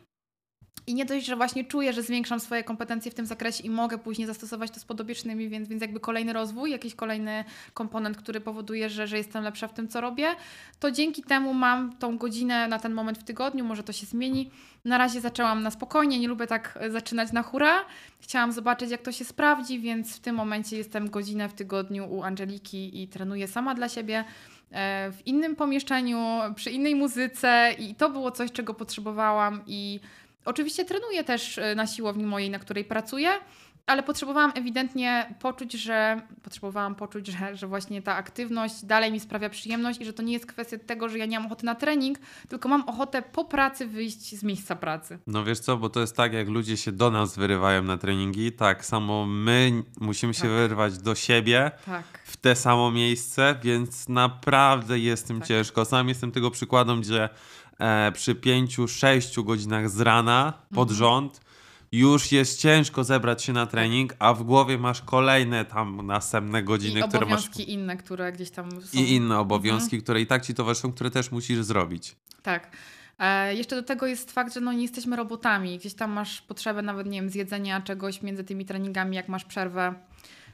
I nie dość, że właśnie czuję, że zwiększam swoje kompetencje w tym zakresie i mogę później zastosować to z podobiecznymi, więc, więc jakby kolejny rozwój, jakiś kolejny komponent, który powoduje, że, że jestem lepsza w tym, co robię, to dzięki temu mam tą godzinę na ten moment w tygodniu, może to się zmieni. Na razie zaczęłam na spokojnie, nie lubię tak e, zaczynać na hura. Chciałam zobaczyć, jak to się sprawdzi, więc w tym momencie jestem godzinę w tygodniu u Angeliki i trenuję sama dla siebie e, w innym pomieszczeniu, przy innej muzyce i to było coś, czego potrzebowałam i Oczywiście trenuję też e, na siłowni mojej, na której pracuję, ale potrzebowałam ewidentnie poczuć, że potrzebowałam poczuć, że, że właśnie ta aktywność dalej mi sprawia przyjemność i że to nie jest kwestia tego, że ja nie mam ochoty na trening, tylko mam ochotę po pracy wyjść z miejsca pracy. No wiesz co, bo to jest tak, jak ludzie się do nas wyrywają na treningi, tak samo my musimy się Tak. wyrwać do siebie Tak. w te samo miejsce, więc naprawdę jest tym Tak. ciężko. Sam jestem tego przykładem, gdzie przy pięciu, sześciu godzinach z rana pod Mhm. rząd już jest ciężko zebrać się na trening, a w głowie masz kolejne tam następne godziny, I które masz obowiązki inne, które gdzieś tam są. i inne Mhm. obowiązki, które i tak ci towarzyszą, które też musisz zrobić. Tak. E, jeszcze do tego jest fakt, że no nie jesteśmy robotami. Gdzieś tam masz potrzebę nawet, nie wiem, zjedzenia czegoś między tymi treningami, jak masz przerwę.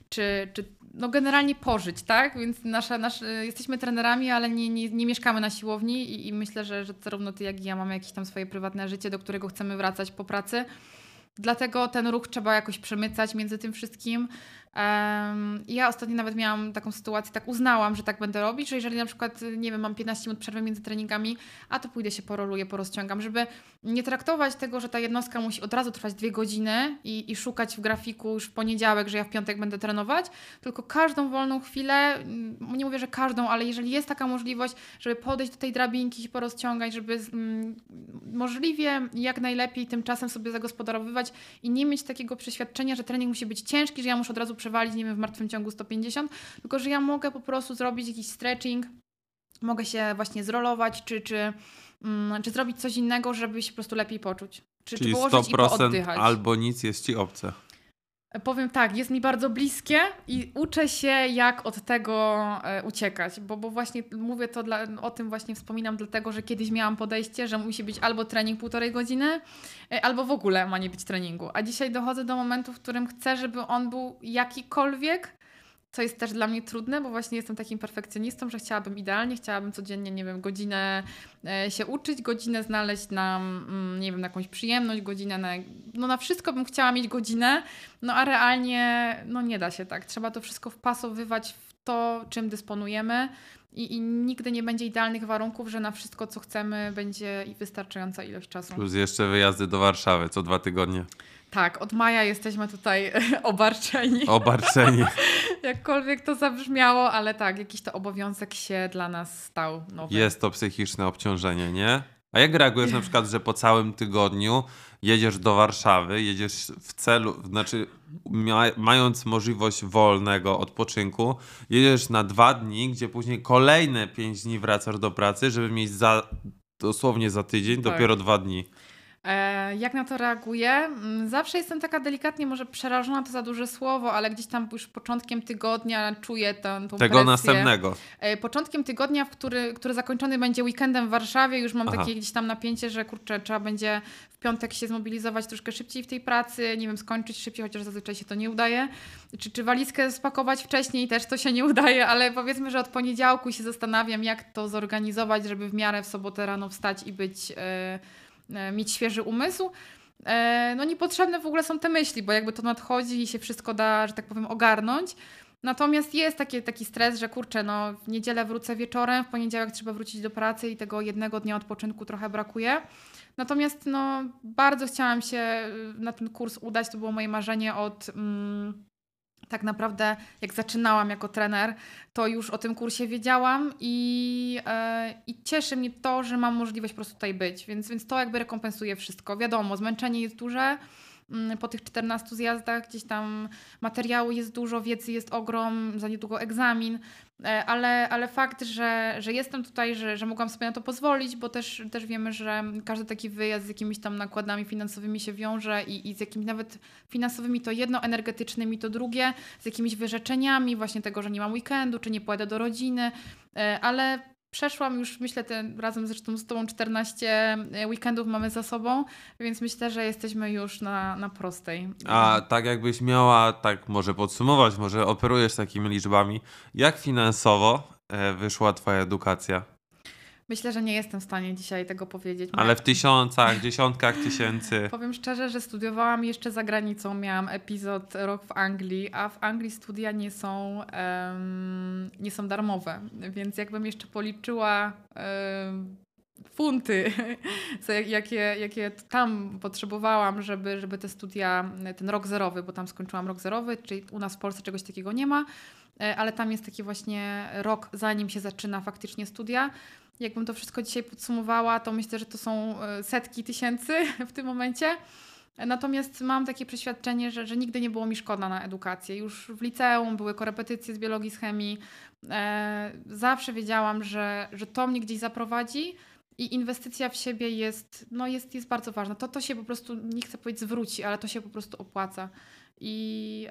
Czy, czy no generalnie pożyć, tak? Więc nasza, nasz, e, jesteśmy trenerami, ale nie, nie, nie mieszkamy na siłowni i, i myślę, że, że zarówno ty, jak i ja mamy jakieś tam swoje prywatne życie, do którego chcemy wracać po pracy. Dlatego ten ruch trzeba jakoś przemycać między tym wszystkim. Em, ja ostatnio nawet miałam taką sytuację, tak uznałam, że tak będę robić, że jeżeli na przykład, nie wiem, mam 15 minut przerwy między treningami, a to pójdę się poroluję, porozciągam, żeby nie traktować tego, że ta jednostka musi od razu trwać dwie godziny i, i szukać w grafiku już w poniedziałek, że ja w piątek będę trenować, tylko każdą wolną chwilę, mm, nie mówię, że każdą, ale jeżeli jest taka możliwość, żeby podejść do tej drabinki, się porozciągać, żeby mm, możliwie jak najlepiej tym czasem sobie zagospodarowywać i nie mieć takiego przeświadczenia, że trening musi być ciężki, że ja muszę od razu przewalić, nie wiem, w martwym ciągu 150, tylko że ja mogę po prostu zrobić jakiś stretching, mogę się właśnie zrolować, czy, czy, mm, czy zrobić coś innego, żeby się po prostu lepiej poczuć. Czy, czy Czyli położyć i 100% pooddychać. albo nic jest ci obce. Powiem tak, jest mi bardzo bliskie i uczę się, jak od tego e, uciekać, bo, bo właśnie mówię to dla, o tym właśnie wspominam, dlatego że kiedyś miałam podejście, że musi być albo trening półtorej godziny, e, albo w ogóle ma nie być treningu. A dzisiaj dochodzę do momentu, w którym chcę, żeby on był jakikolwiek co jest też dla mnie trudne, bo właśnie jestem takim perfekcjonistą, że chciałabym idealnie, chciałabym codziennie, nie wiem, godzinę e, się uczyć, godzinę znaleźć na, mm, nie wiem, na jakąś przyjemność, godzinę na, no na wszystko bym chciała mieć godzinę, no a realnie, no nie da się tak. Trzeba to wszystko wpasowywać w to, czym dysponujemy i, i nigdy nie będzie idealnych warunków, że na wszystko, co chcemy, będzie wystarczająca ilość czasu. Plus jeszcze wyjazdy do Warszawy co dwa tygodnie. Tak, od maja jesteśmy tutaj obarczeni. Obarczeni. Jakkolwiek to zabrzmiało, ale tak, jakiś to obowiązek się dla nas stał nowy. Jest to psychiczne obciążenie, nie? A jak reagujesz na przykład, że po całym tygodniu jedziesz do Warszawy, jedziesz w celu, znaczy ma, mając możliwość wolnego odpoczynku, jedziesz na dwa dni, gdzie później kolejne pięć dni wracasz do pracy, żeby mieć za, dosłownie za tydzień Tak. dopiero dwa dni. E, jak na to reaguję? Mm, Zawsze jestem taka delikatnie, może przerażona to za duże słowo, ale gdzieś tam już początkiem tygodnia czuję tę, tą Tego presję. następnego. E, Początkiem tygodnia, w który, który zakończony będzie weekendem w Warszawie, już mam Aha. takie gdzieś tam napięcie, że kurczę, trzeba będzie w piątek się zmobilizować troszkę szybciej w tej pracy, nie wiem, skończyć szybciej, chociaż zazwyczaj się to nie udaje. Czy, czy walizkę spakować wcześniej, też to się nie udaje, ale powiedzmy, że od poniedziałku się zastanawiam, jak to zorganizować, żeby w miarę w sobotę rano wstać i być, e, mieć świeży umysł. E, no niepotrzebne w ogóle są te myśli, bo jakby to nadchodzi i się wszystko da, że tak powiem, ogarnąć. Natomiast jest taki, taki stres, że kurczę, no w niedzielę wrócę wieczorem, w poniedziałek trzeba wrócić do pracy i tego jednego dnia odpoczynku trochę brakuje. Natomiast no bardzo chciałam się y, na ten kurs udać, to było moje marzenie od... Mm, tak naprawdę, jak zaczynałam jako trener, to już o tym kursie wiedziałam i, e, i cieszy mnie to, że mam możliwość po prostu tutaj być, więc, więc to jakby rekompensuje wszystko. Wiadomo, zmęczenie jest duże, po tych 14 zjazdach gdzieś tam materiału jest dużo, wiedzy jest ogrom, za niedługo egzamin, e, ale, ale fakt, że, że jestem tutaj, że, że mogłam sobie na to pozwolić, bo też, też wiemy, że każdy taki wyjazd z jakimiś tam nakładami finansowymi się wiąże i, i z jakimiś nawet finansowymi to jedno, energetycznymi to drugie, z jakimiś wyrzeczeniami właśnie tego, że nie mam weekendu, czy nie pojadę do rodziny, e, ale przeszłam już, myślę, ten, razem zresztą z Tobą 14 weekendów mamy za sobą, więc myślę, że jesteśmy już na, na prostej. A tak jakbyś miała, tak może podsumować, może operujesz takimi liczbami, jak finansowo e, wyszła twoja edukacja? Myślę, że nie jestem w stanie dzisiaj tego powiedzieć. Ale w tysiącach, dziesiątkach tysięcy. Powiem szczerze, że studiowałam jeszcze za granicą. Miałam epizod rok w Anglii, a w Anglii studia nie są, em, nie są darmowe. Więc jakbym jeszcze policzyła em, funty, jakie, jakie tam potrzebowałam, żeby, żeby te studia, ten rok zerowy, bo tam skończyłam rok zerowy, czyli u nas w Polsce czegoś takiego nie ma, ale tam jest taki właśnie rok, zanim się zaczyna faktycznie studia. Jakbym to wszystko dzisiaj podsumowała, to myślę, że to są e, setki tysięcy w tym momencie. Natomiast mam takie przeświadczenie, że, że nigdy nie było mi szkoda na edukację. Już w liceum były korepetycje z biologii, z chemii. E, zawsze wiedziałam, że, że to mnie gdzieś zaprowadzi i inwestycja w siebie jest, no jest, jest bardzo ważna. To, to się po prostu, nie chcę powiedzieć zwróci, ale to się po prostu opłaca. I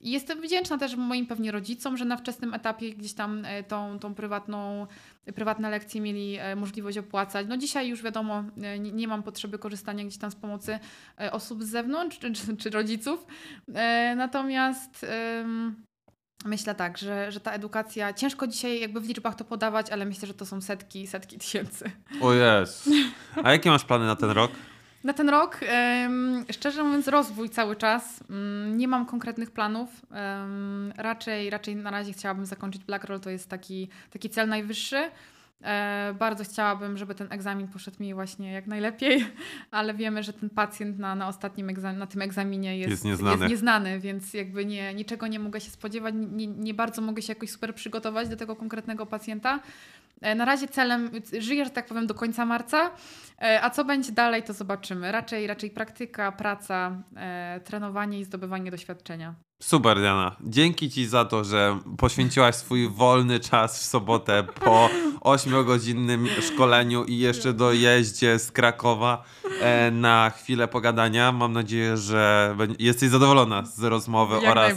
jestem wdzięczna też moim pewnie rodzicom, że na wczesnym etapie gdzieś tam e, tą, tą prywatną, prywatne lekcje mieli e, możliwość opłacać. No dzisiaj już wiadomo, e, nie, nie mam potrzeby korzystania gdzieś tam z pomocy osób z zewnątrz czy, czy, czy rodziców. Natomiast myślę tak, że, że ta edukacja, ciężko dzisiaj jakby w liczbach to podawać, ale myślę, że to są setki, setki tysięcy. O jest. A jakie masz plany na ten rok? Na ten rok, szczerze mówiąc, rozwój cały czas. Mm, Nie mam konkretnych planów. Raczej, raczej na razie chciałabym zakończyć Black Roll, to jest taki, taki cel najwyższy. E, Bardzo chciałabym, żeby ten egzamin poszedł mi właśnie jak najlepiej, ale wiemy, że ten pacjent na, na ostatnim egzam- na tym egzaminie jest, Jest nieznany. jest nieznany, więc jakby nie, niczego nie mogę się spodziewać, nie, nie bardzo mogę się jakoś super przygotować do tego konkretnego pacjenta. E, Na razie celem, żyję, że tak powiem, do końca marca, e, a co będzie dalej, to zobaczymy. Raczej, raczej praktyka, praca, e, trenowanie i zdobywanie doświadczenia. Super, Diana. Dzięki Ci za to, że poświęciłaś swój wolny czas w sobotę po 8-godzinnym szkoleniu i jeszcze dojeździe z Krakowa na chwilę pogadania. Mam nadzieję, że jesteś zadowolona z rozmowy Jak oraz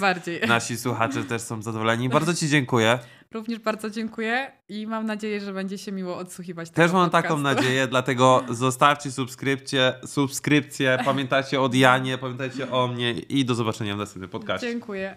nasi słuchacze też są zadowoleni. Bardzo Ci dziękuję. Również bardzo dziękuję i mam nadzieję, że będzie się miło odsłuchiwać Też tego mam podcastu. taką nadzieję, dlatego zostawcie subskrypcję, subskrypcję, pamiętajcie o Dianie, pamiętajcie o mnie i do zobaczenia w następnym podcaście. Dziękuję.